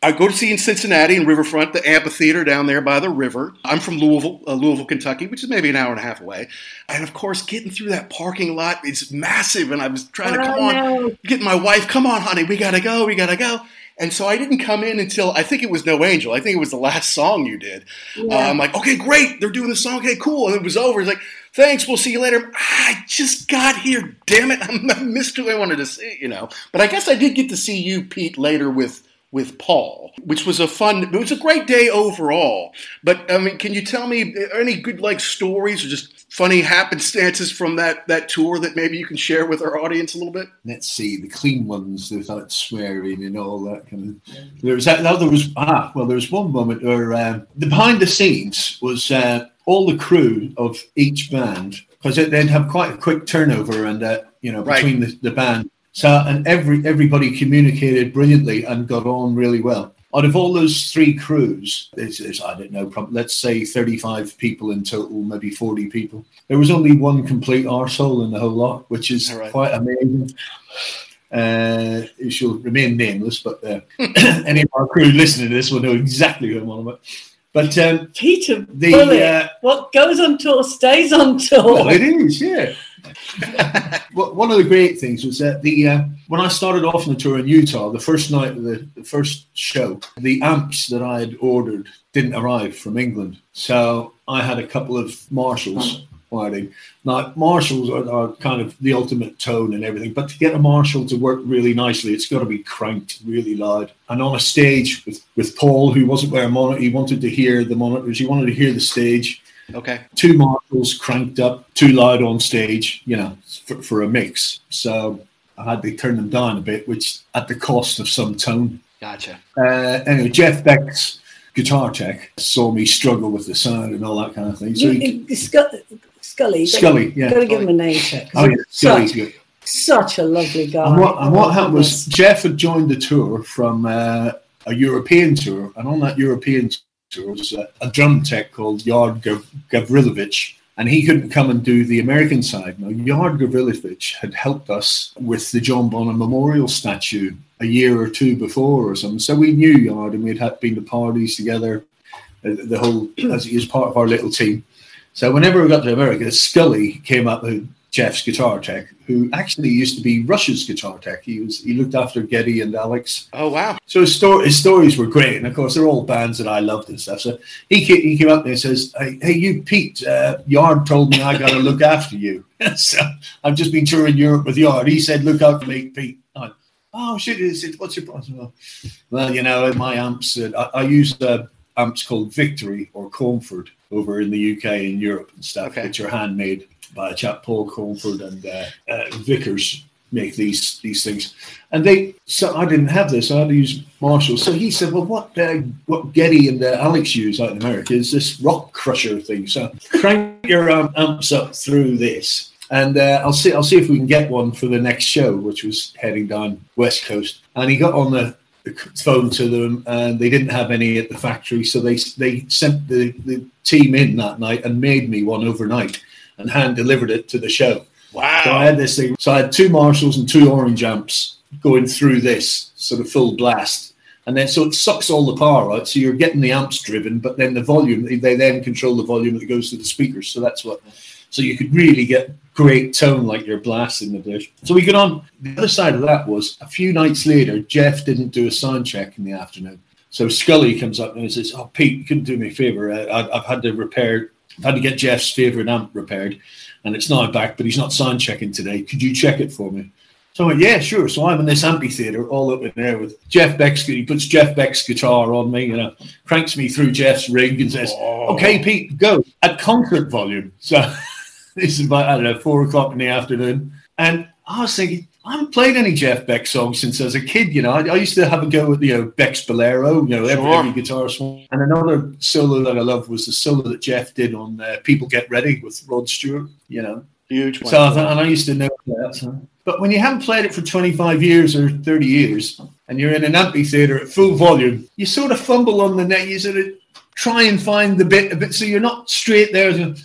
I go to see in Cincinnati in Riverfront, the amphitheater down there by the river. I'm from Louisville, uh, Louisville, Kentucky, which is maybe an hour and a half away. And of course, getting through that parking lot is massive, and I was trying to come on, get my wife, come on, honey, we gotta go, we gotta go. And so I didn't come in until I think it was No Angel. I think it was the last song you did. Yeah. Uh, I'm like, okay, great. They're doing the song. Okay, cool. And it was over. He's like, thanks. We'll see you later. I just got here. Damn it. I missed who I wanted to see, you know. But I guess I did get to see you, Pete, later with with Paul, which was a fun, it was a great day overall. But I mean, can you tell me any good like stories or just funny happenstances from that that tour that maybe you can share with our audience a little bit? Let's see the clean ones without swearing and all that kind of. There was that. There was ah well, there was one moment where um, the behind the scenes was uh, all the crew of each band because they'd have quite a quick turnover and uh, you know between right. the, the band so, and every everybody communicated brilliantly and got on really well. Out of all those three crews, there's, there's I don't know, probably, let's say 35 people in total, maybe 40 people. There was only one complete arsehole in the whole lot, which is right. quite amazing. Uh, it shall remain nameless, but uh, any of our crew listening to this will know exactly who I'm on about. But um, Peter, the, uh, what goes on tour stays on tour. Well, it is, yeah. one of the great things was that the uh, when I started off on the tour in Utah, the first night of the, the first show, the amps that I had ordered didn't arrive from England, so I had a couple of Marshalls writing. Now, Marshalls are, are, kind of the ultimate tone and everything, but to get a Marshall to work really nicely, it's got to be cranked really loud. And on a stage with, with Paul, who wasn't wearing monitor, he wanted to hear the monitors, he wanted to hear the stage. Okay. Two Marshalls cranked up, too loud on stage, you know, for, for a mix. So I had to turn them down a bit, which at the cost of some tone. Gotcha. Uh, anyway, Jeff Beck's guitar tech saw me struggle with the sound and all that kind of thing. So he, Scully. Scully, yeah. Got to give him a name check. Oh, yeah. Scully's such, good. Such a lovely guy. And what, and what happened was Jeff had joined the tour from uh, a European tour, and on that European tour was a, a drum tech called Yard Gav- Gavrilovich, and he couldn't come and do the American side. Now, Yard Gavrilovich had helped us with the John Bonham Memorial statue a year or two before or something. So we knew Yard and we'd had been to parties together, uh, the whole, as he was part of our little team. So whenever we got to America, Scully came up with Jeff's guitar tech, who actually used to be Rush's guitar tech. He was he looked after Geddy and Alex. Oh wow! So his, story, his stories were great, and of course they're all bands that I loved and stuff. So he came, he came up there and says, "Hey, hey you Pete, uh, Yard told me I got to look after you. so I've just been touring Europe with Yard. He said, look out for me, Pete." I, oh shit! He said, "What's your problem?" Well, you know, my amps. Uh, I, I use uh, amps called Victory or Cornford over in the UK and Europe and stuff, okay. which are handmade by a chap Paul Cornford and uh, uh, Vickers make these these things. And they so I didn't have this, I had to use Marshall. So he said, "Well, what uh, what Geddy and uh, Alex use out in America is this rock crusher thing. So crank your um, amps up through this." And uh, I'll see. I'll see if we can get one for the next show, which was heading down West Coast. And he got on the phone to them, and they didn't have any at the factory, so they they sent the, the team in that night and made me one overnight and hand delivered it to the show. Wow! So I had this thing. So I had two Marshalls and two orange amps going through this sort of full blast, And then so it sucks all the power out. So you're getting the amps driven, but then the volume, they then control the volume that goes to the speakers. So that's what, so you could really get great tone like you're blasting the dish. So we got on. The other side of that was a few nights later, Jeff didn't do a sound check in the afternoon. So Scully comes up and says, "Oh, Pete, you couldn't do me a favor. I, I've had to repair, I've had to get Jeff's favorite amp repaired, and it's now back, but he's not sound checking today. Could you check it for me?" So I went, yeah, sure. So I'm in this amphitheater all up in there with Jeff Beck's. He puts Jeff Beck's guitar on me, you know, cranks me through Jeff's rig and says, oh. "Okay, Pete, go at concert volume." So this is about I don't know four o'clock in the afternoon, and I was thinking, I haven't played any Jeff Beck songs since I was a kid. You know, I, I used to have a go with you know Beck's Bolero, you know, every, every guitar song. And another solo that I loved was the solo that Jeff did on uh, "People Get Ready" with Rod Stewart. You know, huge. So I thought, and I used to know that. So. But when you haven't played it for 25 years or 30 years, and you're in an amphitheater at full volume, you sort of fumble on the net. You sort of try and find the bit of it, so you're not straight there.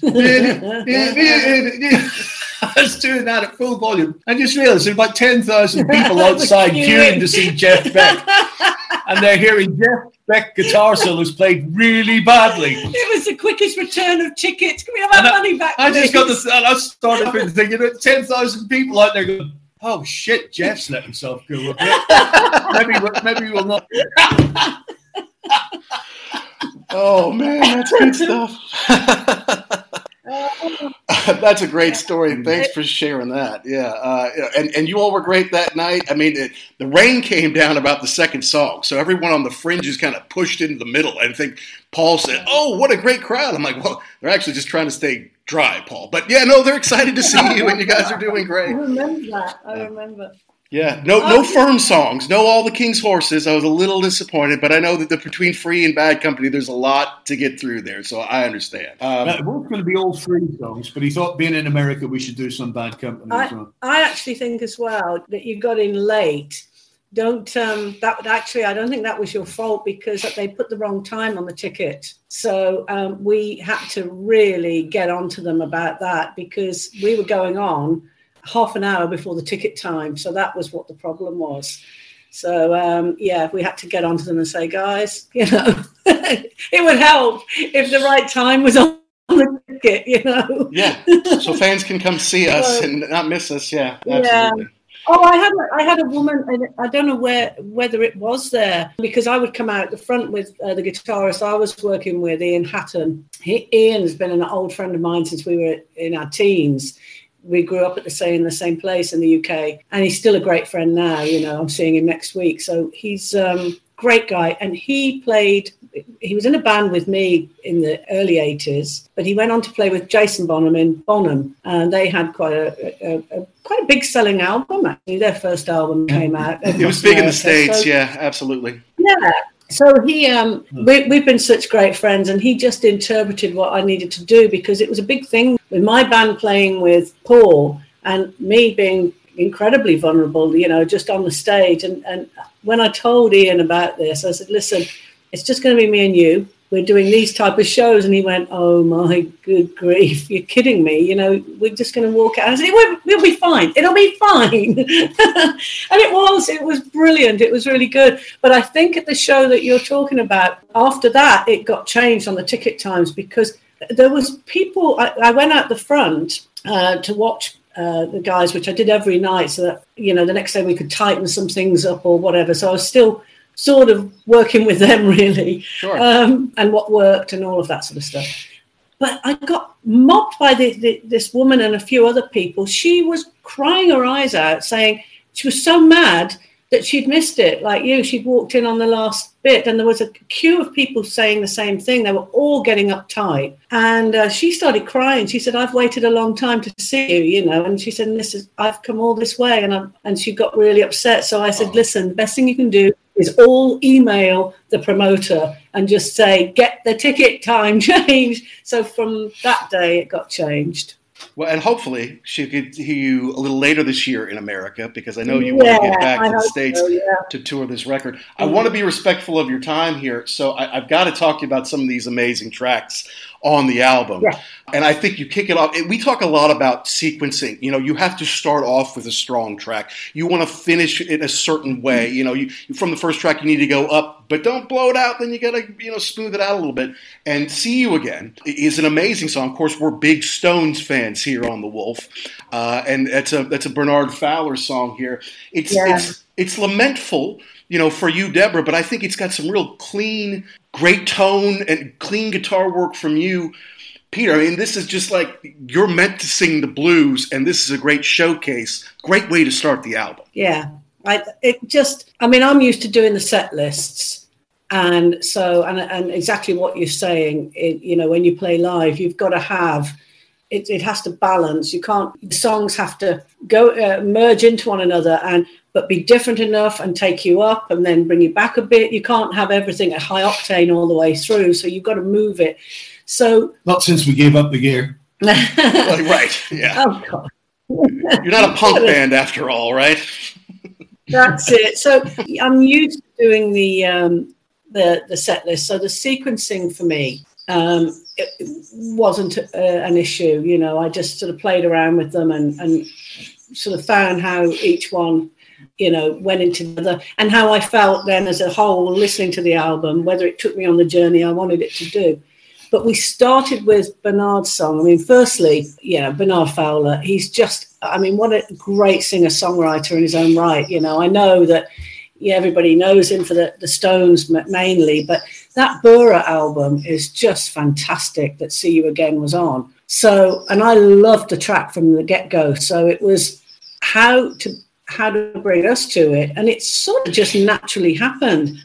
I was doing that at full volume. I just realized there were about 10,000 people outside queuing to see Jeff Beck. and they're hearing Jeff Beck guitar solos played really badly. It was the quickest return of tickets. Can we have our money back? I just got this, and I started thinking, 10,000 people out there going, oh shit, Jeff's let himself go a bit. maybe, maybe we'll not. Oh man, that's good stuff. That's a great story. Thanks for sharing that. Yeah, uh, and and you all were great that night. I mean, it, the rain came down about the second song, so everyone on the fringes kind of pushed into the middle. I think Paul said, "Oh, what a great crowd!" I'm like, "Well, they're actually just trying to stay dry, Paul." But yeah, no, they're excited to see you, and you guys are doing great. I remember that. I remember. Yeah, no, no firm songs, no all the King's horses. I was a little disappointed, but I know that the, between Free and Bad Company, there's a lot to get through there, so I understand. Um, it was going to be all Free songs, but he thought, being in America, we should do some Bad Company. I, well. I actually think as well that you got in late. Don't um, that actually? I don't think that was your fault because they put the wrong time on the ticket. So um, we had to really get onto them about that because we were going on half an hour before the ticket time. So that was what the problem was. So um, yeah, we had to get onto them and say, guys, you know, it would help if the right time was on the ticket, you know. yeah, so fans can come see us and not miss us. Yeah, absolutely. Yeah. Oh, I had a, I had a woman, and I don't know where whether it was there because I would come out the front with uh, the guitarist I was working with, Ian Hatton. He, Ian has been an old friend of mine since we were in our teens we grew up at the same in the same place in the UK, and he's still a great friend now. You know, I'm seeing him next week, so he's um, great guy. And he played. He was in a band with me in the early '80s, but he went on to play with Jason Bonham in Bonham, and they had quite a, a, a quite a big selling album. Actually, their first album came out. It was big in the states. So, yeah, absolutely. Yeah, so he, um, we, we've been such great friends, and he just interpreted what I needed to do because it was a big thing with my band playing with Paul and me being incredibly vulnerable, you know, just on the stage. And, and when I told Ian about this, I said, listen, it's just going to be me and you. We're doing these type of shows. And he went oh my good grief you're kidding me. You know we're just going to walk out. I said we'll, we'll be fine. It'll be fine. And it was it was brilliant. It was really good. But i think at the show that you're talking about after that it got changed on the ticket times because there was people i, I went out the front uh, to watch uh, the guys, which I did every night, so that you know the next day we could tighten some things up or whatever. So I was still sort of working with them really, sure. um, and what worked and all of that sort of stuff. But I got mobbed by the, the, this woman and a few other people. She was crying her eyes out, saying she was so mad that she'd missed it, like you. She'd walked in on the last bit, and there was a queue of people saying the same thing. They were all getting uptight, and uh, she started crying. She said, "I've waited a long time to see you," you know. And she said, "This is I've come all this way," and i and she got really upset. So I said, oh. "Listen, the best thing you can do is all email the promoter and just say, get the ticket time changed. So from that day, it got changed. Well, and hopefully she could hear you a little later this year in America because I know you yeah, want to get back I to the States so, yeah. to tour this record. Mm-hmm. I want to be respectful of your time here, so I, have got to talk to you about some of these amazing tracks on the album. Yeah. And I think you kick it off. We talk a lot about sequencing. You know, you have to start off with a strong track. You want to finish it a certain way. You know, you from the first track you need to go up, but don't blow it out. Then you got to you know smooth it out a little bit. And "See You Again" is an amazing song. Of course, we're big Stones fans here on the Wolf, uh, and that's a that's a Bernard Fowler song here. It's Yeah. it's it's lamentful, you know, for you, Deborah, but I think it's got some real clean, great tone and clean guitar work from you, Peter. I mean, this is just like you're meant to sing the blues, and this is a great showcase. Great way to start the album. Yeah, I it just. I mean, I'm used to doing the set lists, and so and and exactly what you're saying. It, you know, when you play live, you've got to have. It, it has to balance. You can't. Songs have to go uh, merge into one another, and but be different enough and take you up, and then bring you back a bit. You can't have everything at high octane all the way through. So you've got to move it. So Not since we gave up the gear. Like, right? Yeah. oh God. You're not a punk band after all, right? That's it. So I'm used to doing the um, the the set list. So the sequencing for me um, it it wasn't uh, an issue. You know, I just sort of played around with them and and sort of found how each one you know went into the other and how I felt then as a whole listening to the album, whether it took me on the journey I wanted it to do. But we started with Bernard's song. I mean, firstly, you know, Bernard Fowler, he's just, I mean, what a great singer songwriter in his own right. You know, I know that yeah, everybody knows him for the, the Stones mainly, but that Bura album is just fantastic that See You Again was on. So, and I loved the track from the get go. So it was how to how to bring us to it, and it sort of just naturally happened.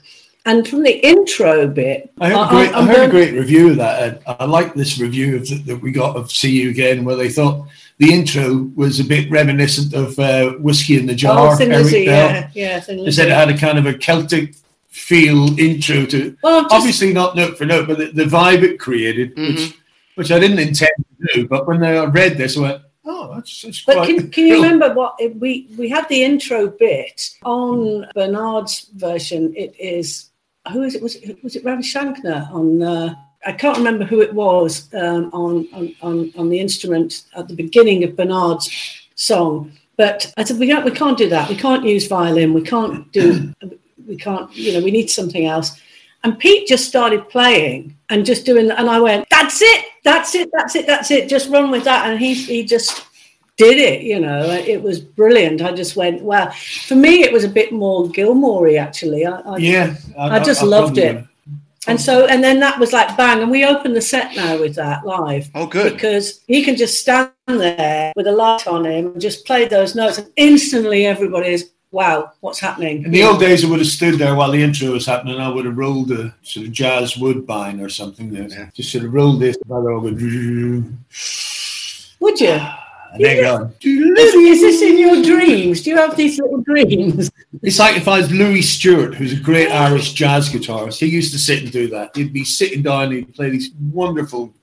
And from the intro bit, I heard, a I- great, I heard a great review of that. Ed. I like this review of the, that we got of See You Again, where they thought the intro was a bit reminiscent of uh, Whiskey in the Jar. Oh, Thin Eric Lizzy, Bell. yeah, yeah, Thin They said it had a kind of a Celtic feel intro to Well, just- obviously not note for note, but the, the vibe it created, Mm-hmm. which which I didn't intend to do. But when I read this, I went, "Oh, that's, that's But quite." can, can you remember what it, we we had the intro bit on Bernard's version? It is who is it? Was it was it Ravi Shankar on? Uh, I can't remember who it was um, on, on on on the instrument at the beginning of Bernard's song. But I said we can't we can't do that. We can't use violin. We can't do. We can't. You know, we need something else. And Pete just started playing and just doing, and I went, "That's it, that's it, that's it, that's it. Just run with that." And he he just did it. You know, it was brilliant. I just went, "Wow!" For me, it was a bit more Gilmour actually. I, I, Yeah, I just loved it. And so, and then that was like bang, and we opened the set now with that live. Oh, good. Because he can just stand there with a light on him and just play those notes, and instantly everybody's wow, what's happening? In the old days, I would have stood there while the intro was happening. I would have rolled a sort of jazz woodbine or something. There. Just sort of rolled this. I'd go, and Would you? then go, Is, is this in your dreams? Do you have these little dreams? It's like if I was Louis Stewart, who's a great Irish jazz guitarist. He used to sit and do that. He'd be sitting down. And he'd play these wonderful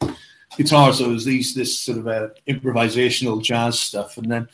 guitar solos, these this sort of uh, improvisational jazz stuff, and then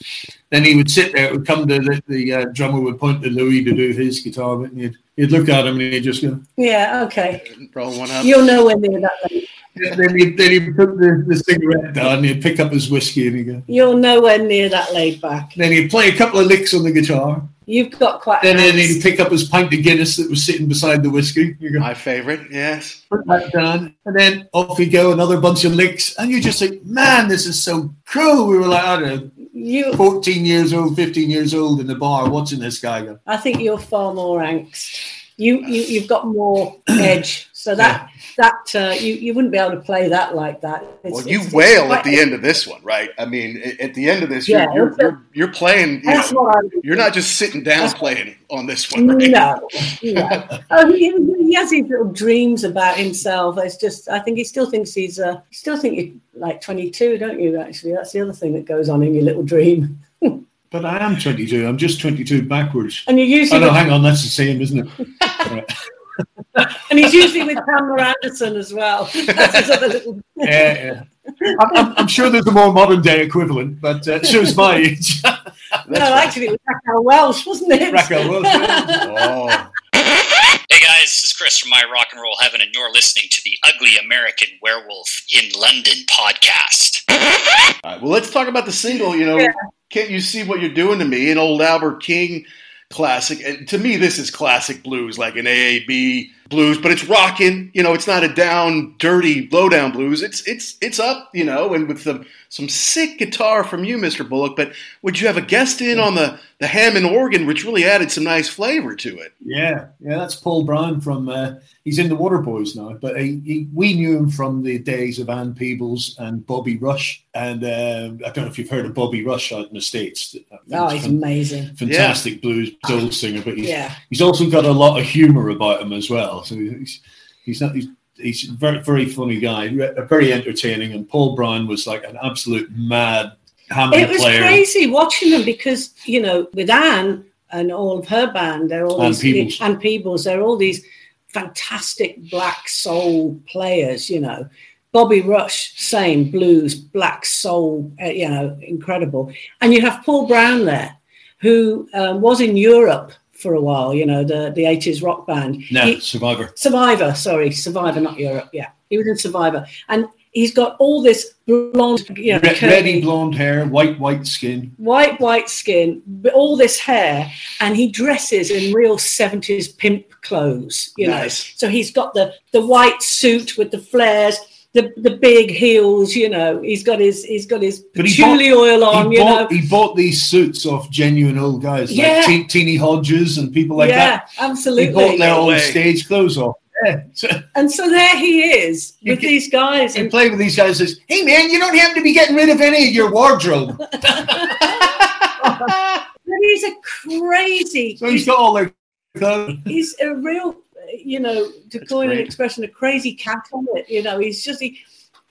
then he would sit there. It would come to the, the uh, drummer would point to Louis to do his guitar bit, and he'd, he'd look at him and he'd just go. Yeah, okay. Roll one up. You're nowhere near that. late. Then he'd, then he'd put the, the cigarette down, and he'd pick up his whiskey, and he'd go. You're nowhere near that laid back. Then he'd play a couple of licks on the guitar. You've got quite. Then, then he'd pick up his pint of Guinness that was sitting beside the whiskey. You go, My favorite, yes. put that down, and then off you go, another bunch of licks, and you just think, man, this is so cool. We were like, I don't know, You, 14 years old, 15 years old in the bar watching this guy go. I think you're far more angst. You, you you've got more edge. So that that uh, you you wouldn't be able to play that like that. It's- Well, you it's- wail it's at the end of this one, right? I mean, at the end of this, Yeah, you're, you're, you're, you're playing. You That's know, what I. you're not just sitting down playing on this one, right? No, no. Oh, he, he has these little dreams about himself. It's just, I think he still thinks he's, uh, still think you're like 22, don't you? Actually, that's the other thing that goes on in your little dream. But I am 22. I'm just 22 backwards. And you're Oh, no, hang on. That's the same, isn't it? And he's usually with Pamela Anderson as well. That's his other little. Yeah, yeah. I'm, I'm, I'm sure there's a more modern day equivalent, but uh, it shows my age. No, actually, it was Raquel Welch, wasn't it? Raquel Welch. Oh, Hey guys, this is Chris from My Rock and Roll Heaven, and you're listening to the Ugly American Werewolf in London podcast. All right, well, let's talk about the single. You know, yeah. Can't you see what you're doing to me? An old Albert King classic. And to me, this is classic blues, like an AAB blues, but it's rocking. You know, it's not a down, dirty, low down blues. It's it's it's up. You know, and with some some sick guitar from you, Mr. Bullick. But would you have a guest in on the the Hammond organ, which really added some nice flavor to it? Yeah, yeah, that's Paul Brown from. Uh, he's in the Waterboys now, but he, he, we knew him from the days of Ann Peebles and Bobby Rush. And uh, I don't know if you've heard of Bobby Rush out in the states. Oh, he's amazing! Fantastic yeah. blues soul singer, but he's, yeah. he's also got a lot of humour about him as well. So he's he's not he's he's a very very funny guy, very entertaining. And Paul Brown was like an absolute mad Hammond It was player. crazy watching them because you know with Anne and all of her band, they're all Ann these Peebles. and Peebles, they're all these fantastic black soul players. You know. Bobby Rush, same blues, black soul, uh, you know, incredible. And you have Paul Brown there, who um, was in Europe for a while, you know, the, the 80s rock band. No, He- Survivor. Survivor, sorry, Survivor, not Europe. Yeah, he was in Survivor, and he's got all this blonde, you know, Re- curly- ready blonde hair, white white skin. white, white skin, all this hair, and he dresses in real 70s pimp clothes, you know. Nice. So he's got the the white suit with the flares. The, the big heels, you know, he's got his he's got his But he patchouli bought- oil on, you bought, know. He bought these suits off genuine old guys Yeah. like Te- Teenie Hodges and people like that. yeah, that. He bought their old way. stage clothes off. Yeah. And so there he is with can- these guys. he And played with these guys. and Says, "Hey man, you don't have to be getting rid of any of your wardrobe." but he's a crazy. so he's got all their clothes. he's a real, you know, to That's coin an expression, a crazy cat on it. You know, he's just he,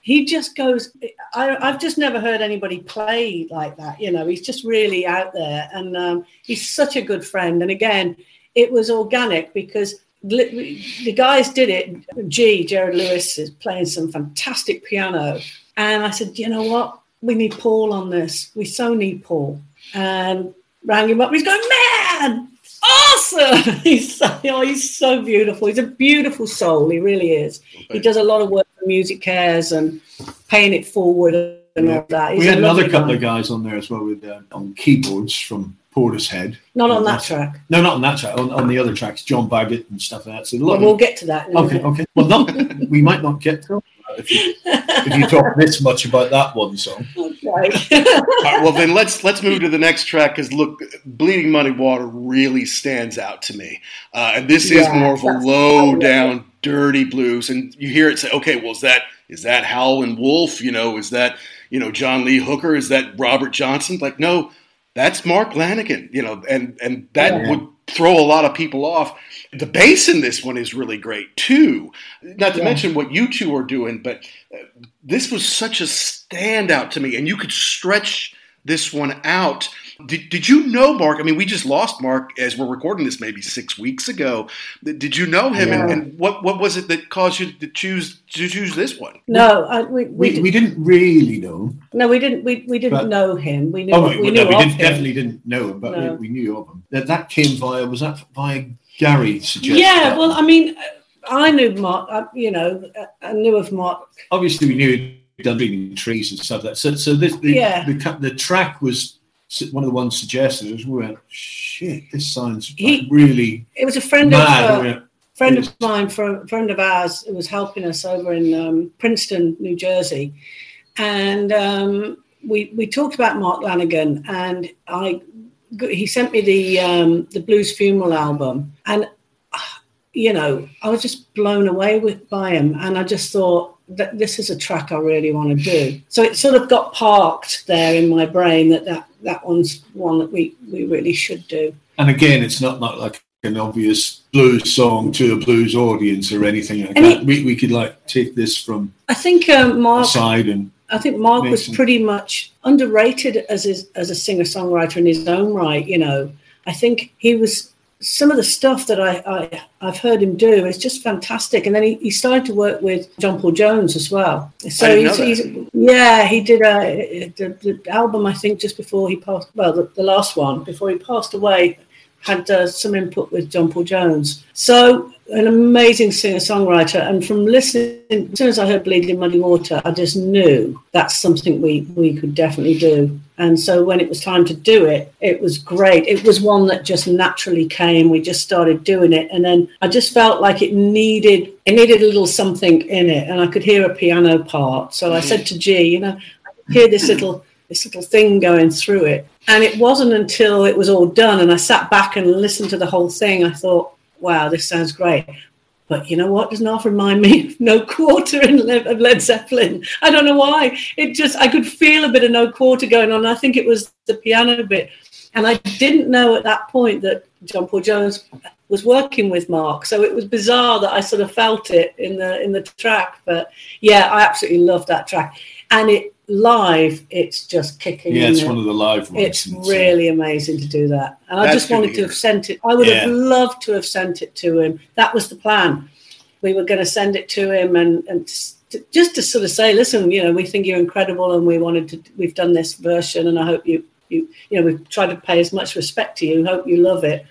he just goes. I, I've just never heard anybody play like that. You know, he's just really out there, and um, he's such a good friend. And again, it was organic because the guys did it. G. Jared Lewis is playing some fantastic piano, and I said, you know what, we need Paul on this. We so need Paul, and rang him up. He's going, man, awesome. He's so, oh, he's so beautiful. He's a beautiful soul. He really is. He does a lot of work for MusiCares and paying it forward and all that. He's we had another couple guy. of guys on there as well with uh, on keyboards from Portishead. Not on that track. No, not on that track. On, on the other tracks, John Baggott and stuff like that. So a lot Well, of- we'll get to that. Okay, okay. Well, not we might not get to if you, if you talk this much about that one song. All right, well, then let's let's move to the next track because look, Bleeding Muddy Water really stands out to me, uh, and this is Yeah, more of a low down, dirty blues. And you hear it say, okay, well, is that is that Howlin' Wolf? You know, is that you know John Lee Hooker? Is that Robert Johnson? Like, no, that's Mark Lanegan. You know, and and that Yeah. would throw a lot of people off. The bass in this one is really great too. Not to Yeah. mention what you two are doing, but uh, this was such a standout to me, and you could stretch this one out. Did, did you know Mark? I mean, we just lost Mark as we're recording this maybe six weeks ago. Did you know him, and, Yeah. and what what was it that caused you to choose to choose this one? no, I, we, we, We, did, we didn't really know. no, we didn't. We, we didn't But- know him. We knew. Oh, we we, knew no, we didn't, him. definitely didn't know him, but No. we, we knew of him. That, that came via was that via Gary suggested. Yeah. that Well. I mean, I knew Mark. I, you know, I knew of Mark. obviously we knew he'd done reading trees and stuff like that. So, so this the, Yeah. the cu- the track was s- one of the ones suggested. As we went, shit, this sounds like He- really It was a friend mad. of. Uh, We friend of mine, fr- friend of ours, who was helping us over in um, Princeton, New Jersey, and um, we we talked about Mark Lanegan, and I he sent me the um, the Blues Funeral album, and ah, you know I was just blown away with by him, and I just thought that this is a track I really want to do. So it sort of got parked there in my brain that that, that one's one that we we really should do. and again, it's not not like an obvious blues song to a blues audience or anything like And that. it- we we could like take this from I think um, Mark. side and I think Mark was Mason. pretty much underrated as his, as a singer songwriter in his own right. You know, I think he was some of the stuff that I, I I've heard him do is just fantastic. And then he, he started to work with John Paul Jones as well. So he's, he's yeah, he did a the, the album I think just before he passed. Well, the, the last one before he passed away had uh, some input with John Paul Jones. So an amazing singer songwriter. And from listening, as soon as I heard Bleeding Muddy Water, I just knew that's something we, we could definitely do. And so when it was time to do it, it was great. It was one that just naturally came. We just started doing it. And then I just felt like it needed it needed a little something in it. And I could hear a piano part. So I said to G, you know, I hear this little this little thing going through it. And it wasn't until it was all done and I sat back and listened to the whole thing, I thought, wow, this sounds great. But you know what? Does not remind me of No Quarter in of Led Zeppelin. I don't know why. It just I could feel a bit of No Quarter going on. I think it was the piano bit, and I didn't know at that point that John Paul Jones was working with Mark. So it was bizarre that I sort of felt it in the in the track. But yeah, I absolutely love that track, and it live, it's just kicking. Yeah, it's one of the live ones. It's really amazing to do that. And I just wanted to, to have sent it. I would yeah. have loved to have sent it to him. That was the plan. We were going to send it to him and, and to, just to sort of say, listen, you know, we think you're incredible and we wanted to, we've done this version and I hope you, you, you know, we've tried to pay as much respect to you. Hope you love it.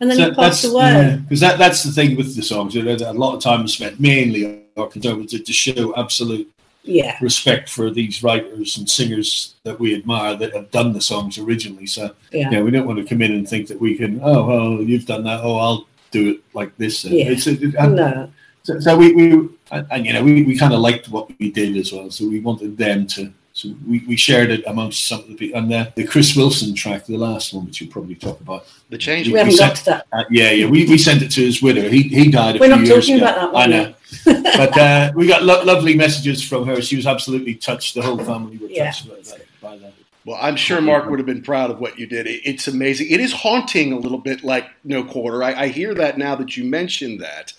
And then so he passed away. Because yeah, that, that's the thing with the songs. You know, a lot of time spent mainly on to, to show absolute yeah. respect for these writers and singers that we admire that have done the songs originally. So yeah, you know, we don't want to come in and think that we can. Oh, well, you've done that. Oh, I'll do it like this. Yeah. It's, it, and, no. So, so, we, we and, and, you know we, we kind of liked what we did as well. So we wanted them to. So we, we shared it amongst some of the people. And the, the Chris Wilson track, the last one, which you'll probably talk about. The change. We, we haven't got to that. Uh, yeah, yeah. We, we sent it to his widow. He he died a We're few years ago. I know but uh, we got lo- lovely messages from her. She was absolutely touched. The whole family were touched yeah. by, that, by, that, Well, I'm sure Mark would have been proud of what you did. It's amazing. It is haunting a little bit like No Quarter. I, I hear that now that you mentioned that.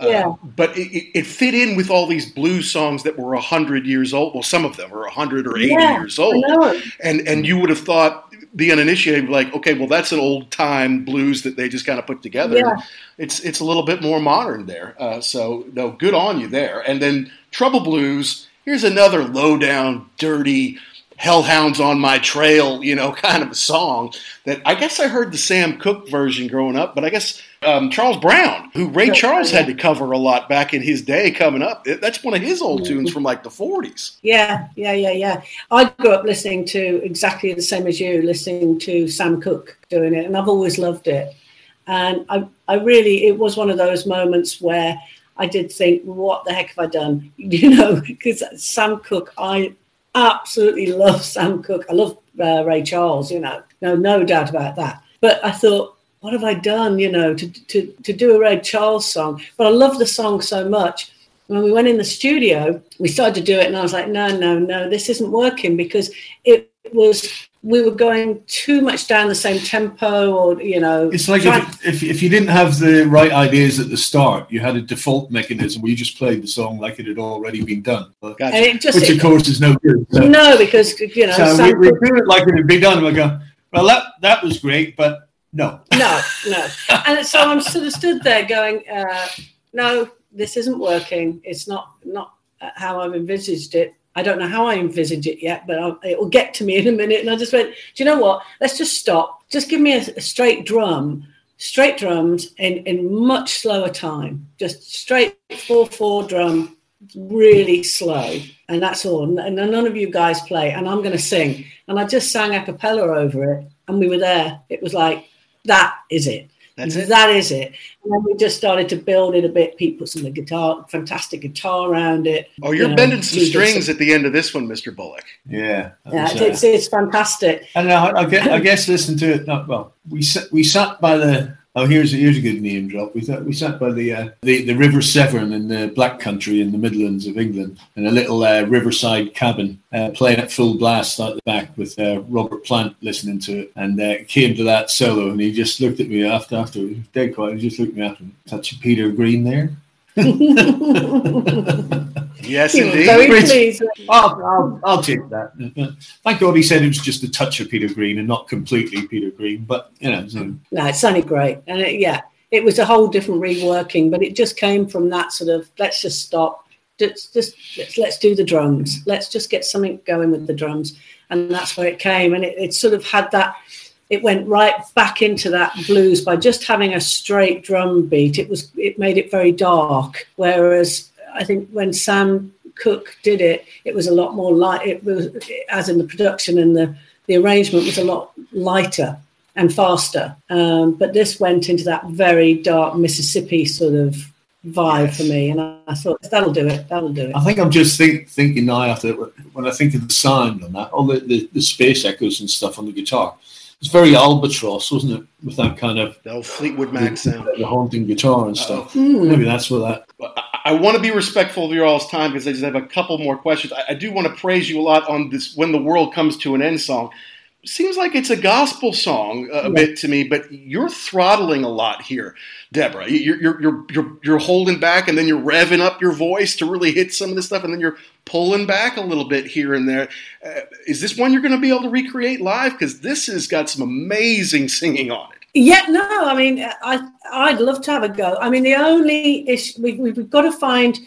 Uh, yeah. Uh, but it, it, fit in with all these blues songs that were 100 years old. Well, some of them were 100 or 80 yeah, years old. And and you would have thought the uninitiated like, okay, well, that's an old time blues that they just kind of put together. Yeah. It's it's a little bit more modern there. Uh, so no, good on you there. And then Trouble Blues. Here's another low down, dirty, hellhounds on my trail, you know, kind of a song that I guess I heard the Sam Cooke version growing up, but I guess um, Charles Brown, who Ray Charles had to cover a lot back in his day coming up, that's one of his old mm-hmm. tunes from like the 40s. Yeah, yeah, yeah, yeah. I grew up listening to exactly the same as you, listening to Sam Cooke doing it, and I've always loved it. And I, I really, it was one of those moments where I did think, what the heck have I done? You know, because Sam Cooke, I absolutely love Sam Cooke. I love uh, Ray Charles, you know, no, no doubt about that. But I thought, what have I done, you know, to, to, to do a Ray Charles song? But I love the song so much. When we went in the studio, we started to do it, and I was like, no, no, no, this isn't working because it was we were going too much down the same tempo or you know it's like if, if, if, you didn't have the right ideas at the start you had a default mechanism where you just played the song like it had already been done. Gotcha. just, which of course is no good so, no because you know so we, we do it like it had been done we go well that that was great but no. No no. And so i'm sort of stood there going uh, no this isn't working. It's not not how i've envisaged it I don't know how I envisage it yet, but I'll, it will get to me in a minute. And I just went, do you know what? Let's just stop. Just give me a, a straight drum, straight drums in, in much slower time. Just straight 4 4 drum, really slow. And that's all. And none of you guys play. And I'm going to sing. And I just sang a cappella over it. And we were there. It was like, that is it. That's it. That is it. And then we just started to build it a bit. Pete put some of the guitar, fantastic guitar around it. Oh, you're you know, bending some strings at the end of this one, Mr. Bullick. Yeah, yeah, it's, it's, fantastic. And I, I, guess, I guess listen to it. Not, well, we sat, we sat by the Oh, here's a, here's a good name drop. We we sat by the uh, the the River Severn in the Black Country in the Midlands of England, in a little uh, riverside cabin, uh, playing at full blast at the back with uh, Robert Plant listening to it, and uh, came to that solo, and he just looked at me after after dead quiet. He just looked at me after, touch Peter Green there. yes, indeed. Very pleased. I'll, I'll, I'll, take that. Thank God he said it was just a touch of Peter Green and not completely Peter Green, but you know. So. No, it sounded great, and it, yeah, it was a whole different reworking, but it just came from that sort of let's just stop, just, just let's, let's do the drums, let's just get something going with the drums, and that's where it came, and it, it sort of had that it went right back into that blues by just having a straight drum beat. It was it made it very dark. Whereas I think when Sam Cooke did it, it was a lot more light. It was as in the production and the the arrangement was a lot lighter and faster. Um, but this went into that very dark Mississippi sort of vibe yes. for me, and I, I, thought that'll do it. That'll do it. I think I'm just think, thinking now after when I think of the sound on that, all the, the, the space echoes and stuff on the guitar. It's very albatross, wasn't it? With that kind of the Fleetwood Mac sound, the haunting guitar and stuff. Mm. Maybe that's what that. I want to be respectful of your all's time because I just have a couple more questions. I, I do want to praise you a lot on this "When the World Comes to an End" song seems like it's a gospel song a, yeah. bit to me, but you're throttling a lot here, Deborah. You're, you're, you're, you're, you're holding back and then you're revving up your voice to really hit some of this stuff, and then you're pulling back a little bit here and there. Uh, is this one you're going to be able to recreate live? Because this has got some amazing singing on it. Yeah, no, I mean, I, I'd love to have a go. I mean, the only issue, we, we've got to find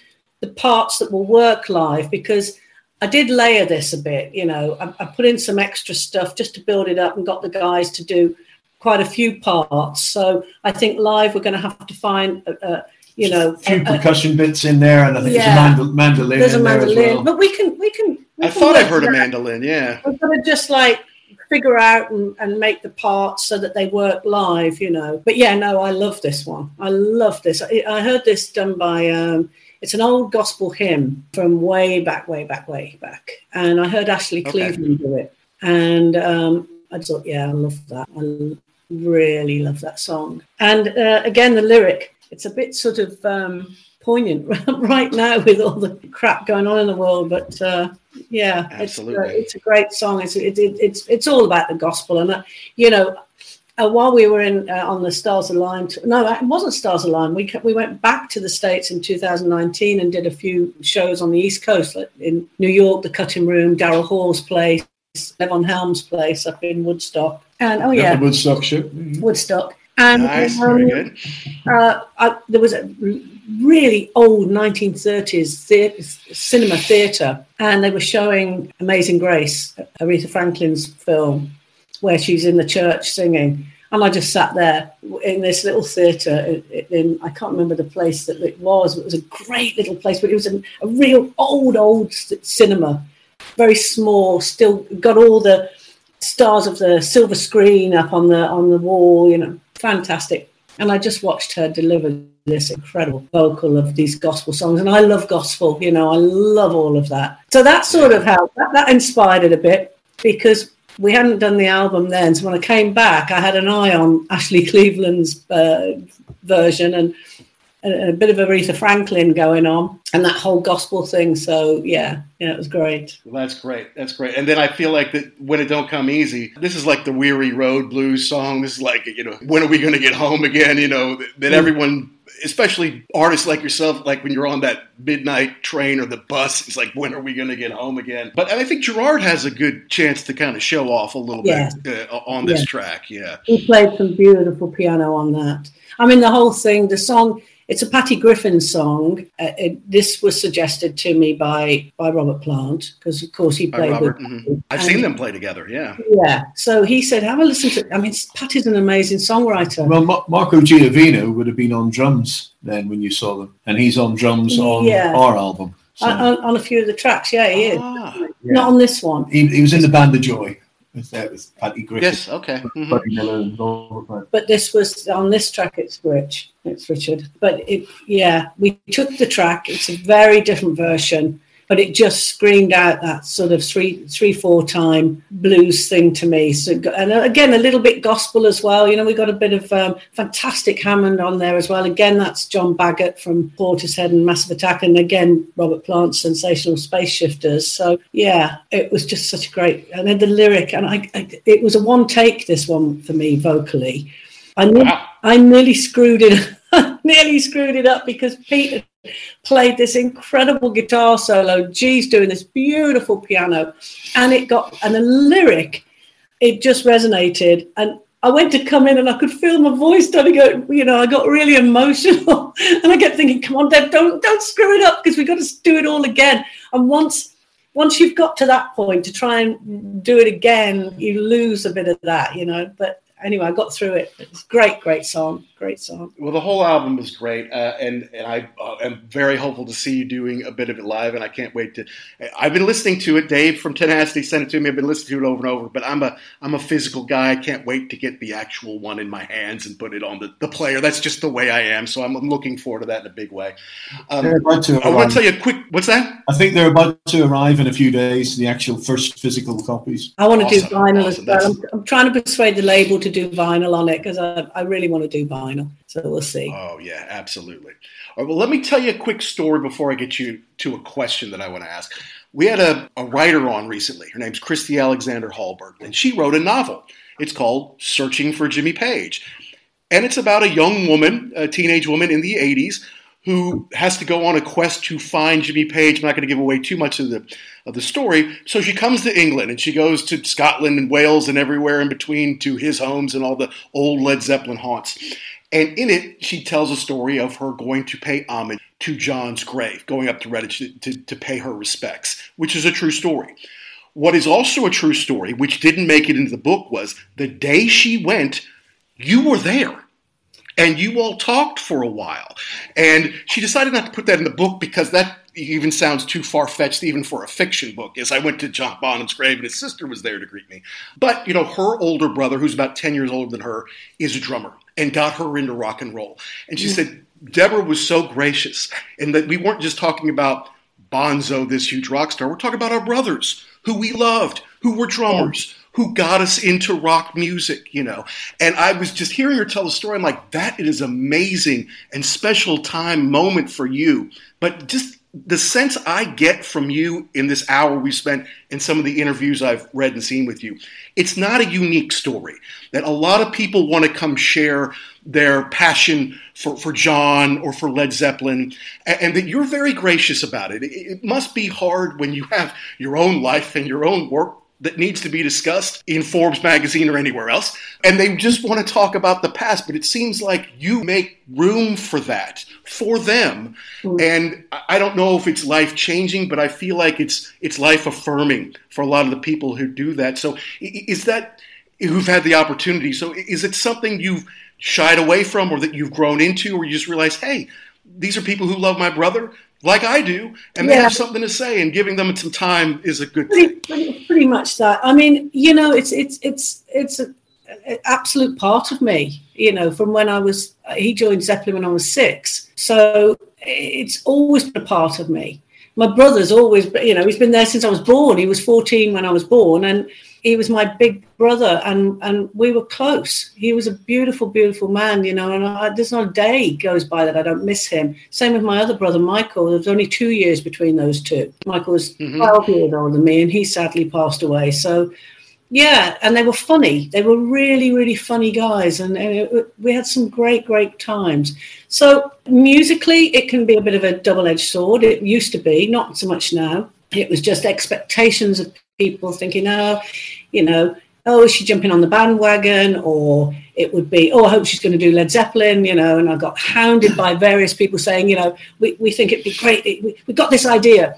the parts that will work live because – I did layer this a bit, you know, I, I, put in some extra stuff just to build it up and got the guys to do quite a few parts. So I think live we're going to have to find, uh, uh you know, a few percussion bits in there, and I think yeah, there's a mandolin. There's a mandolin, there well. but we can, we can. We I can thought I heard a mandolin. Yeah, we're going to just like figure out and, and make the parts so that they work live, you know. But yeah, no, I love this one. I love this. I, I heard this done by um, it's an old gospel hymn from way back, way back, way back. And I heard Ashley Cleveland do it. And um, I thought, yeah, I love that. I really love that song. And uh, again, the lyric, it's a bit sort of um, poignant right now with all the crap going on in the world. But uh, yeah, Absolutely. It's, uh, it's a great song. It's, it, it, it's, it's all about the gospel. And, uh, you know, uh, while we were in uh, on the Stars Align, no, it wasn't Stars Align. We we went back to the states in 2019 and did a few shows on the East Coast, like in New York, the Cutting Room, Daryl Hall's place, Levon Helm's place up in Woodstock, and oh yeah, yeah Woodstock ship, mm-hmm. Woodstock. And nice, um, very good. Uh, I, there was a really old 1930s theater, cinema theatre, and they were showing Amazing Grace, Aretha Franklin's film where she's in the church singing. And I just sat there in this little theatre in, in, I can't remember the place that it was. It was a great little place, but it was a, a real old, old cinema, very small, still got all the stars of the silver screen up on the on the wall, you know, fantastic. And I just watched her deliver this incredible vocal of these gospel songs. And I love gospel, you know, I love all of that. So that sort of helped. That, that inspired it a bit because we hadn't done the album then. So when I came back, I had an eye on Ashley Cleveland's uh, version and a, a, bit of Aretha Franklin going on and that whole gospel thing. So yeah, yeah, it was great. Well, that's great. That's great. And then I feel like that when it don't come easy, this is like the weary road blues song. This is like you know when are we going to get home again? You know that, that everyone especially artists like yourself, like when you're on that midnight train or the bus, it's like, when are we going to get home again? But I think Gerard has a good chance to kind of show off a little yeah. bit uh, on this yeah. track. Yeah. He played some beautiful piano on that. I mean, the whole thing, the song, it's a Patty Griffin song. Uh, it, this was suggested to me by by Robert Plant because, of course, he played with. Mm-hmm. I've seen them play together. Yeah. Yeah. So he said, "Have a listen to." I mean, Patty's an amazing songwriter. Well, Ma- Marco Giovino would have been on drums then when you saw them, and he's on drums on yeah. our album. So. On, on, a few of the tracks, yeah, he ah, is. Yeah. Not on this one. He, he was in the band of Joy was there with Patty Griffin. Yes, okay. Mm-hmm. But this was on this track. It's Rich. It's Richard. But it, yeah, we took the track. It's a very different version but it just screamed out that sort of three, three, four time blues thing to me. So, and again, a little bit gospel as well. You know, we got a bit of um, fantastic Hammond on there as well. Again, that's John Baggott from Portishead and Massive Attack, and again, Robert Plant's Sensational Space Shifters. So, yeah, it was just such a great. And then the lyric, and I, I it was a one take. This one for me vocally. I, wow. I nearly screwed it. nearly screwed it up because Peter played this incredible guitar solo. G's doing this beautiful piano, and it got and the lyric, it just resonated. And I went to come in and I could feel my voice starting to go, you know, I got really emotional. and I kept thinking, come on, Deb, don't don't screw it up because we've got to do it all again. And once once you've got to that point to try and do it again, you lose a bit of that, you know. But anyway, I got through it. It's great, great song, great song. Well, the whole album is great, uh, and and I uh, am very hopeful to see you doing a bit of it live, and I can't wait to. I've been listening to it. Dave from Tenacity sent it to me. I've been listening to it over and over, but I'm a I'm a physical guy. I can't wait to get the actual one in my hands and put it on the, the player. That's just the way I am. So I'm, I'm looking forward to that in a big way. Um, I want to tell you a quick. What's that? I think they're about to arrive in a few days. The actual first physical copies. I want to awesome. do vinyl awesome. as well. I'm, I'm trying to persuade the label to do vinyl on it because I, I really want to do vinyl. So we'll see. Oh yeah, absolutely. All right, well, let me tell you a quick story before I get you to a question that I want to ask. We had a, a writer on recently. Her name's Christy Alexander Hallberg, and she wrote a novel. It's called Searching for Jimmy Page. And it's about a young woman, a teenage woman in the 80s, who has to go on a quest to find Jimmy Page. I'm not going to give away too much of the of the story. So she comes to England and she goes to Scotland and Wales and everywhere in between to his homes and all the old Led Zeppelin haunts. And in it, she tells a story of her going to pay homage to John's grave, going up to Redditch to, to, to pay her respects, which is a true story. What is also a true story, which didn't make it into the book, was the day she went, you were there and you all talked for a while. And she decided not to put that in the book because that even sounds too far fetched, even for a fiction book. As I went to John Bonham's grave and his sister was there to greet me. But, you know, her older brother, who's about 10 years older than her, is a drummer and got her into rock and roll. And she hmm. said, Deborah was so gracious, and that we weren't just talking about Bonzo, this huge rock star, we're talking about our brothers who we loved, who were drummers who got us into rock music, you know. And I was just hearing her tell the story. I'm like, that is amazing and special time moment for you. But just the sense I get from you in this hour we spent in some of the interviews I've read and seen with you, it's not a unique story. That a lot of people want to come share their passion for, for John or for Led Zeppelin, and, and that you're very gracious about it. it. It must be hard when you have your own life and your own work that needs to be discussed in Forbes magazine or anywhere else. And they just want to talk about the past, but it seems like you make room for that for them. Mm-hmm. And I don't know if it's life changing, but I feel like it's it's life affirming for a lot of the people who do that. So is that who've had the opportunity? So is it something you've shied away from or that you've grown into or you just realize, hey, these are people who love my brother like I do, and they have something to say, and giving them some time is a good pretty, pretty, pretty, much that. I mean, you know, it's it's it's it's an absolute part of me. You know, from when I was he joined Zeppelin when I was six, so it's always been a part of me. My brother's always, you know, he's been there since I was born. He was 14 when I was born, and he was my big brother and and we were close. He was a beautiful beautiful man you know and I, there's not a day goes by that i don't miss him. Same with my other brother michael. There's only two years between those two. Michael was mm-hmm. 12 years older than me and he sadly passed away. So yeah and they were funny. They were really really funny guys and, and it, we had some great great times. So musically it can be a bit of a double-edged sword. It used to be not so much now it was just expectations of people thinking, oh, you know, oh, is she jumping on the bandwagon? Or it would be, oh, I hope she's going to do Led Zeppelin, you know. And I got hounded by various people saying, you know, we, we think it'd be great. We, we got this idea.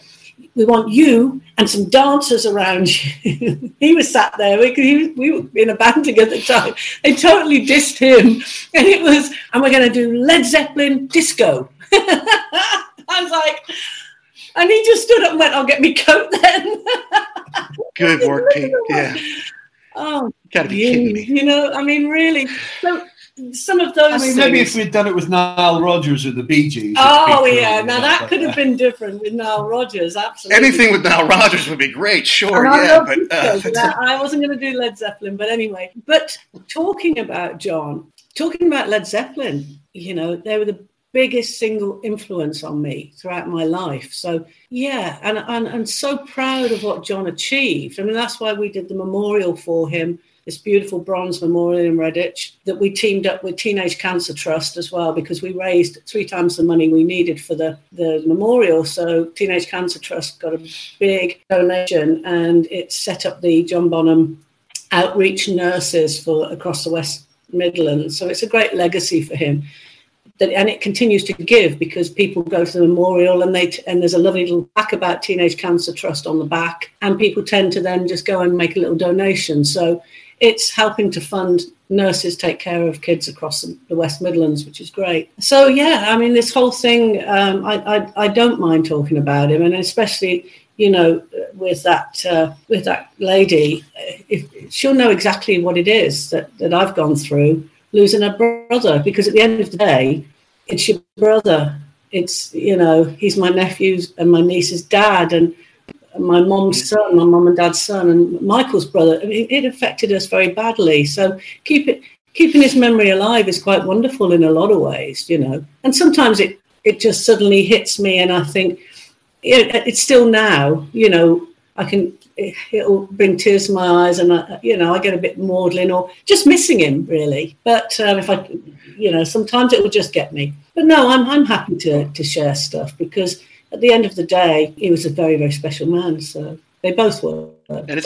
We want you and some dancers around you. he was sat there. We, we were in a band together at the time. They totally dissed him. And it was, and we're going to do Led Zeppelin disco. I was like, and he just stood up and went, I'll get me coat then. Good work, Pete. Yeah. Oh, gotta be kidding me. You know, I mean, really. So some of those. I mean, maybe if we'd done it with Nile Rodgers or the Bee Gees. Oh yeah, now that could have been different with Nile Rodgers. Absolutely. Anything with Nile Rodgers would be great. Sure, yeah, but uh, I wasn't going to do Led Zeppelin, but anyway. But talking about John, talking about Led Zeppelin, you know, they were the biggest single influence on me throughout my life. So yeah, and, and and so proud of what John achieved. I mean, that's why we did the memorial for him, this beautiful bronze memorial in Redditch that we teamed up with Teenage Cancer Trust as well, because we raised three times the money we needed for the, the memorial. So Teenage Cancer Trust got a big donation and it set up the John Bonham outreach nurses for across the West Midlands. So it's a great legacy for him that, and it continues to give because people go to the memorial and they and there's a lovely little plaque about Teenage Cancer Trust on the back, and people tend to then just go and make a little donation. So it's helping to fund nurses take care of kids across the West Midlands, which is great. So yeah, I mean, this whole thing, um, I, I, I don't mind talking about him, and especially you know with that uh, with that lady, if, she'll know exactly what it is that that I've gone through losing her brother because at the end of the day, it's your brother. It's you know he's my nephew's and my niece's dad and my mom's son, my mom and dad's son, and Michael's brother. I mean, it affected us very badly. So keep it, keeping his memory alive is quite wonderful in a lot of ways, you know. And sometimes it it just suddenly hits me, and I think it, it's still now, you know. I can it, will bring tears to my eyes, and I, you know I get a bit maudlin or just missing him really. But um, if I, you know, sometimes it will just get me. But no, I'm I'm happy to to share stuff because at the end of the day, he was a very, very special man. So they both were, and it's.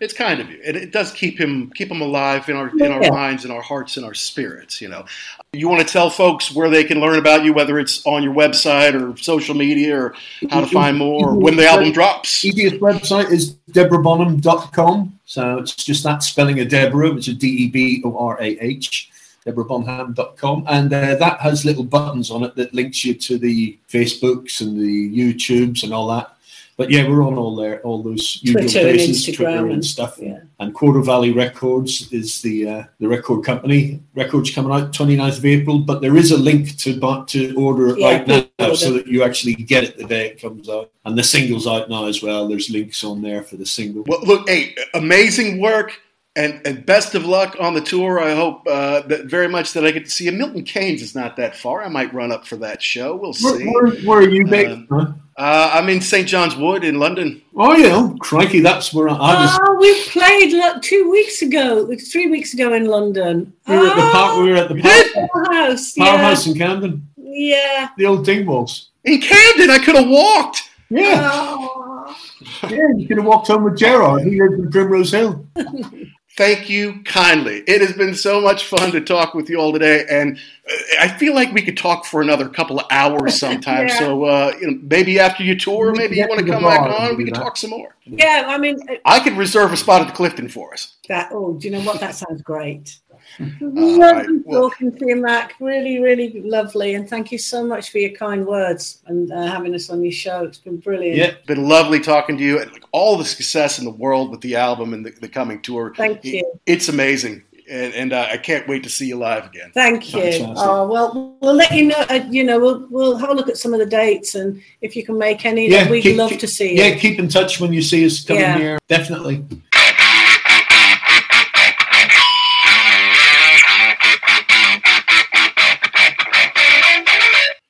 It's kind of you. It, it, does keep him keep him alive in our in our minds, in our hearts, in our spirits. You know, you want to tell folks where they can learn about you, whether it's on your website or social media, or how to find more, or when the album drops. Easiest website is deborahbonham.com. So it's just that spelling of Deborah, which is D E B O R A H deborahbonham.com. And uh, that has little buttons on it that links you to the Facebooks and the YouTubes and all that. But yeah, we're on all there, all those usual Twitter places, and Twitter and, and stuff. Yeah. And Quarto Valley Records is the uh, the record company. Records coming out 29th of April, but there is a link to to order it Yeah, right now, order. so that you actually get it the day it comes out. And the single's out now as well. There's links on there for the single. Well, look, hey, amazing work. And, and best of luck on the tour. I hope uh, that very much that I get to see you. Milton Keynes is not that far. I might run up for that show. We'll see. where, where are you based? Um. Uh, I'm in St. John's Wood in London. Oh yeah, crikey, that's where I, I was. Oh, we played like, two weeks ago, three weeks ago in London. We were at the park. We were at the park, Powerhouse. Yeah. powerhouse in Camden. Yeah. The old Dingwalls. In Camden, I could have walked. Yeah, Oh. yeah. You could have walked home with Gerard. He lives in Primrose Hill. Thank you kindly. It has been so much fun to talk with you all today, and uh, I feel like we could talk for another couple of hours sometime. Yeah. So, uh, you know, maybe after your tour, maybe you want to to come back on. We can that. talk some more. Yeah, I mean, uh, I could reserve a spot at the Clifton for us. that, oh, do you know what? That sounds great. Right, Lovely well- talking to you, Mac. Really, really lovely. And thank you so much for your kind words and uh, having us on your show. It's been brilliant. Yeah, It's been lovely talking to you, and like, all the success in the world with the album and the, the coming tour. Thank you. It's amazing, and, and uh, I can't wait to see you live again. Thank you. Fantastic. Oh well, we'll let you know. Uh, you know, we'll we'll have a look at some of the dates, and if you can make any, yeah. we'd keep- love keep- to see you. Yeah, keep in touch when you see us coming Yeah. here. Definitely.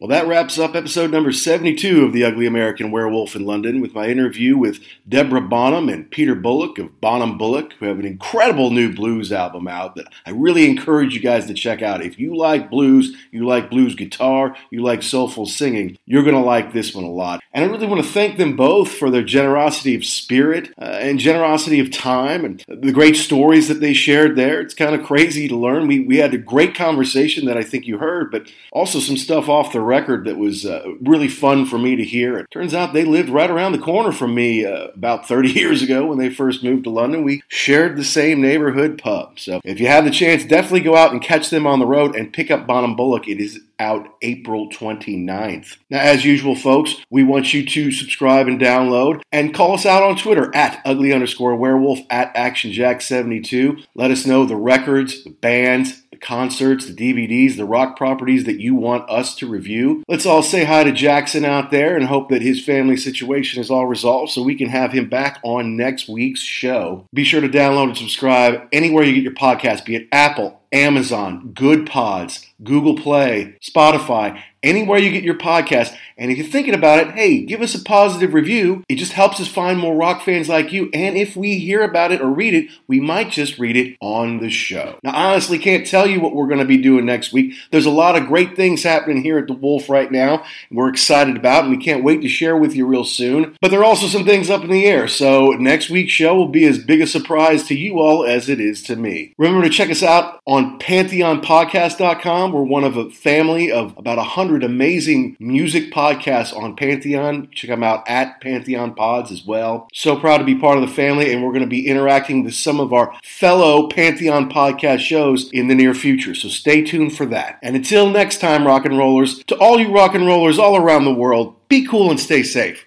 Well, that wraps up episode number 72 of The Ugly American Werewolf in London with my interview with Deborah Bonham and Peter Bullick of Bonham Bullick, who have an incredible new blues album out that I really encourage you guys to check out. If you like blues, you like blues guitar, you like soulful singing, you're going to like this one a lot. And I really want to thank them both for their generosity of spirit uh, and generosity of time and the great stories that they shared there. It's kind of crazy to learn. We, we had a great conversation that I think you heard, but also some stuff off the record that was uh, really fun for me to hear. It turns out they lived right around the corner from me uh, about 30 years ago when they first moved to London. We shared the same neighborhood pub. So if you have the chance, definitely go out and catch them on the road and pick up Bonham Bullick. It is out April 29th. Now, as usual, folks, we want you to subscribe and download and call us out on Twitter at ugly underscore werewolf at actionjack72. Let us know the records, the bands, the concerts, the DVDs, the rock properties that you want us to review. Let's all say hi to Jackson out there and hope that his family situation is all resolved so we can have him back on next week's show. Be sure to download and subscribe anywhere you get your podcast, be it Apple, Amazon, Good Pods, Google Play, Spotify, anywhere you get your podcast. And if you're thinking about it, hey, give us a positive review. It just helps us find more rock fans like you. And if we hear about it or read it, we might just read it on the show. Now, I honestly can't tell you what we're going to be doing next week. There's a lot of great things happening here at the Wolf right now. We're excited about, and we can't wait to share with you real soon. But there are also some things up in the air. So next week's show will be as big a surprise to you all as it is to me. Remember to check us out on PantheonPodcast.com. We're one of a family of about 100 amazing music podcasts podcasts on Pantheon. Check them out at Pantheon Pods as well. So proud to be part of the family, and we're going to be interacting with some of our fellow Pantheon podcast shows in the near future. So stay tuned for that. And until next time, rock and rollers, to all you rock and rollers all around the world, be cool and stay safe.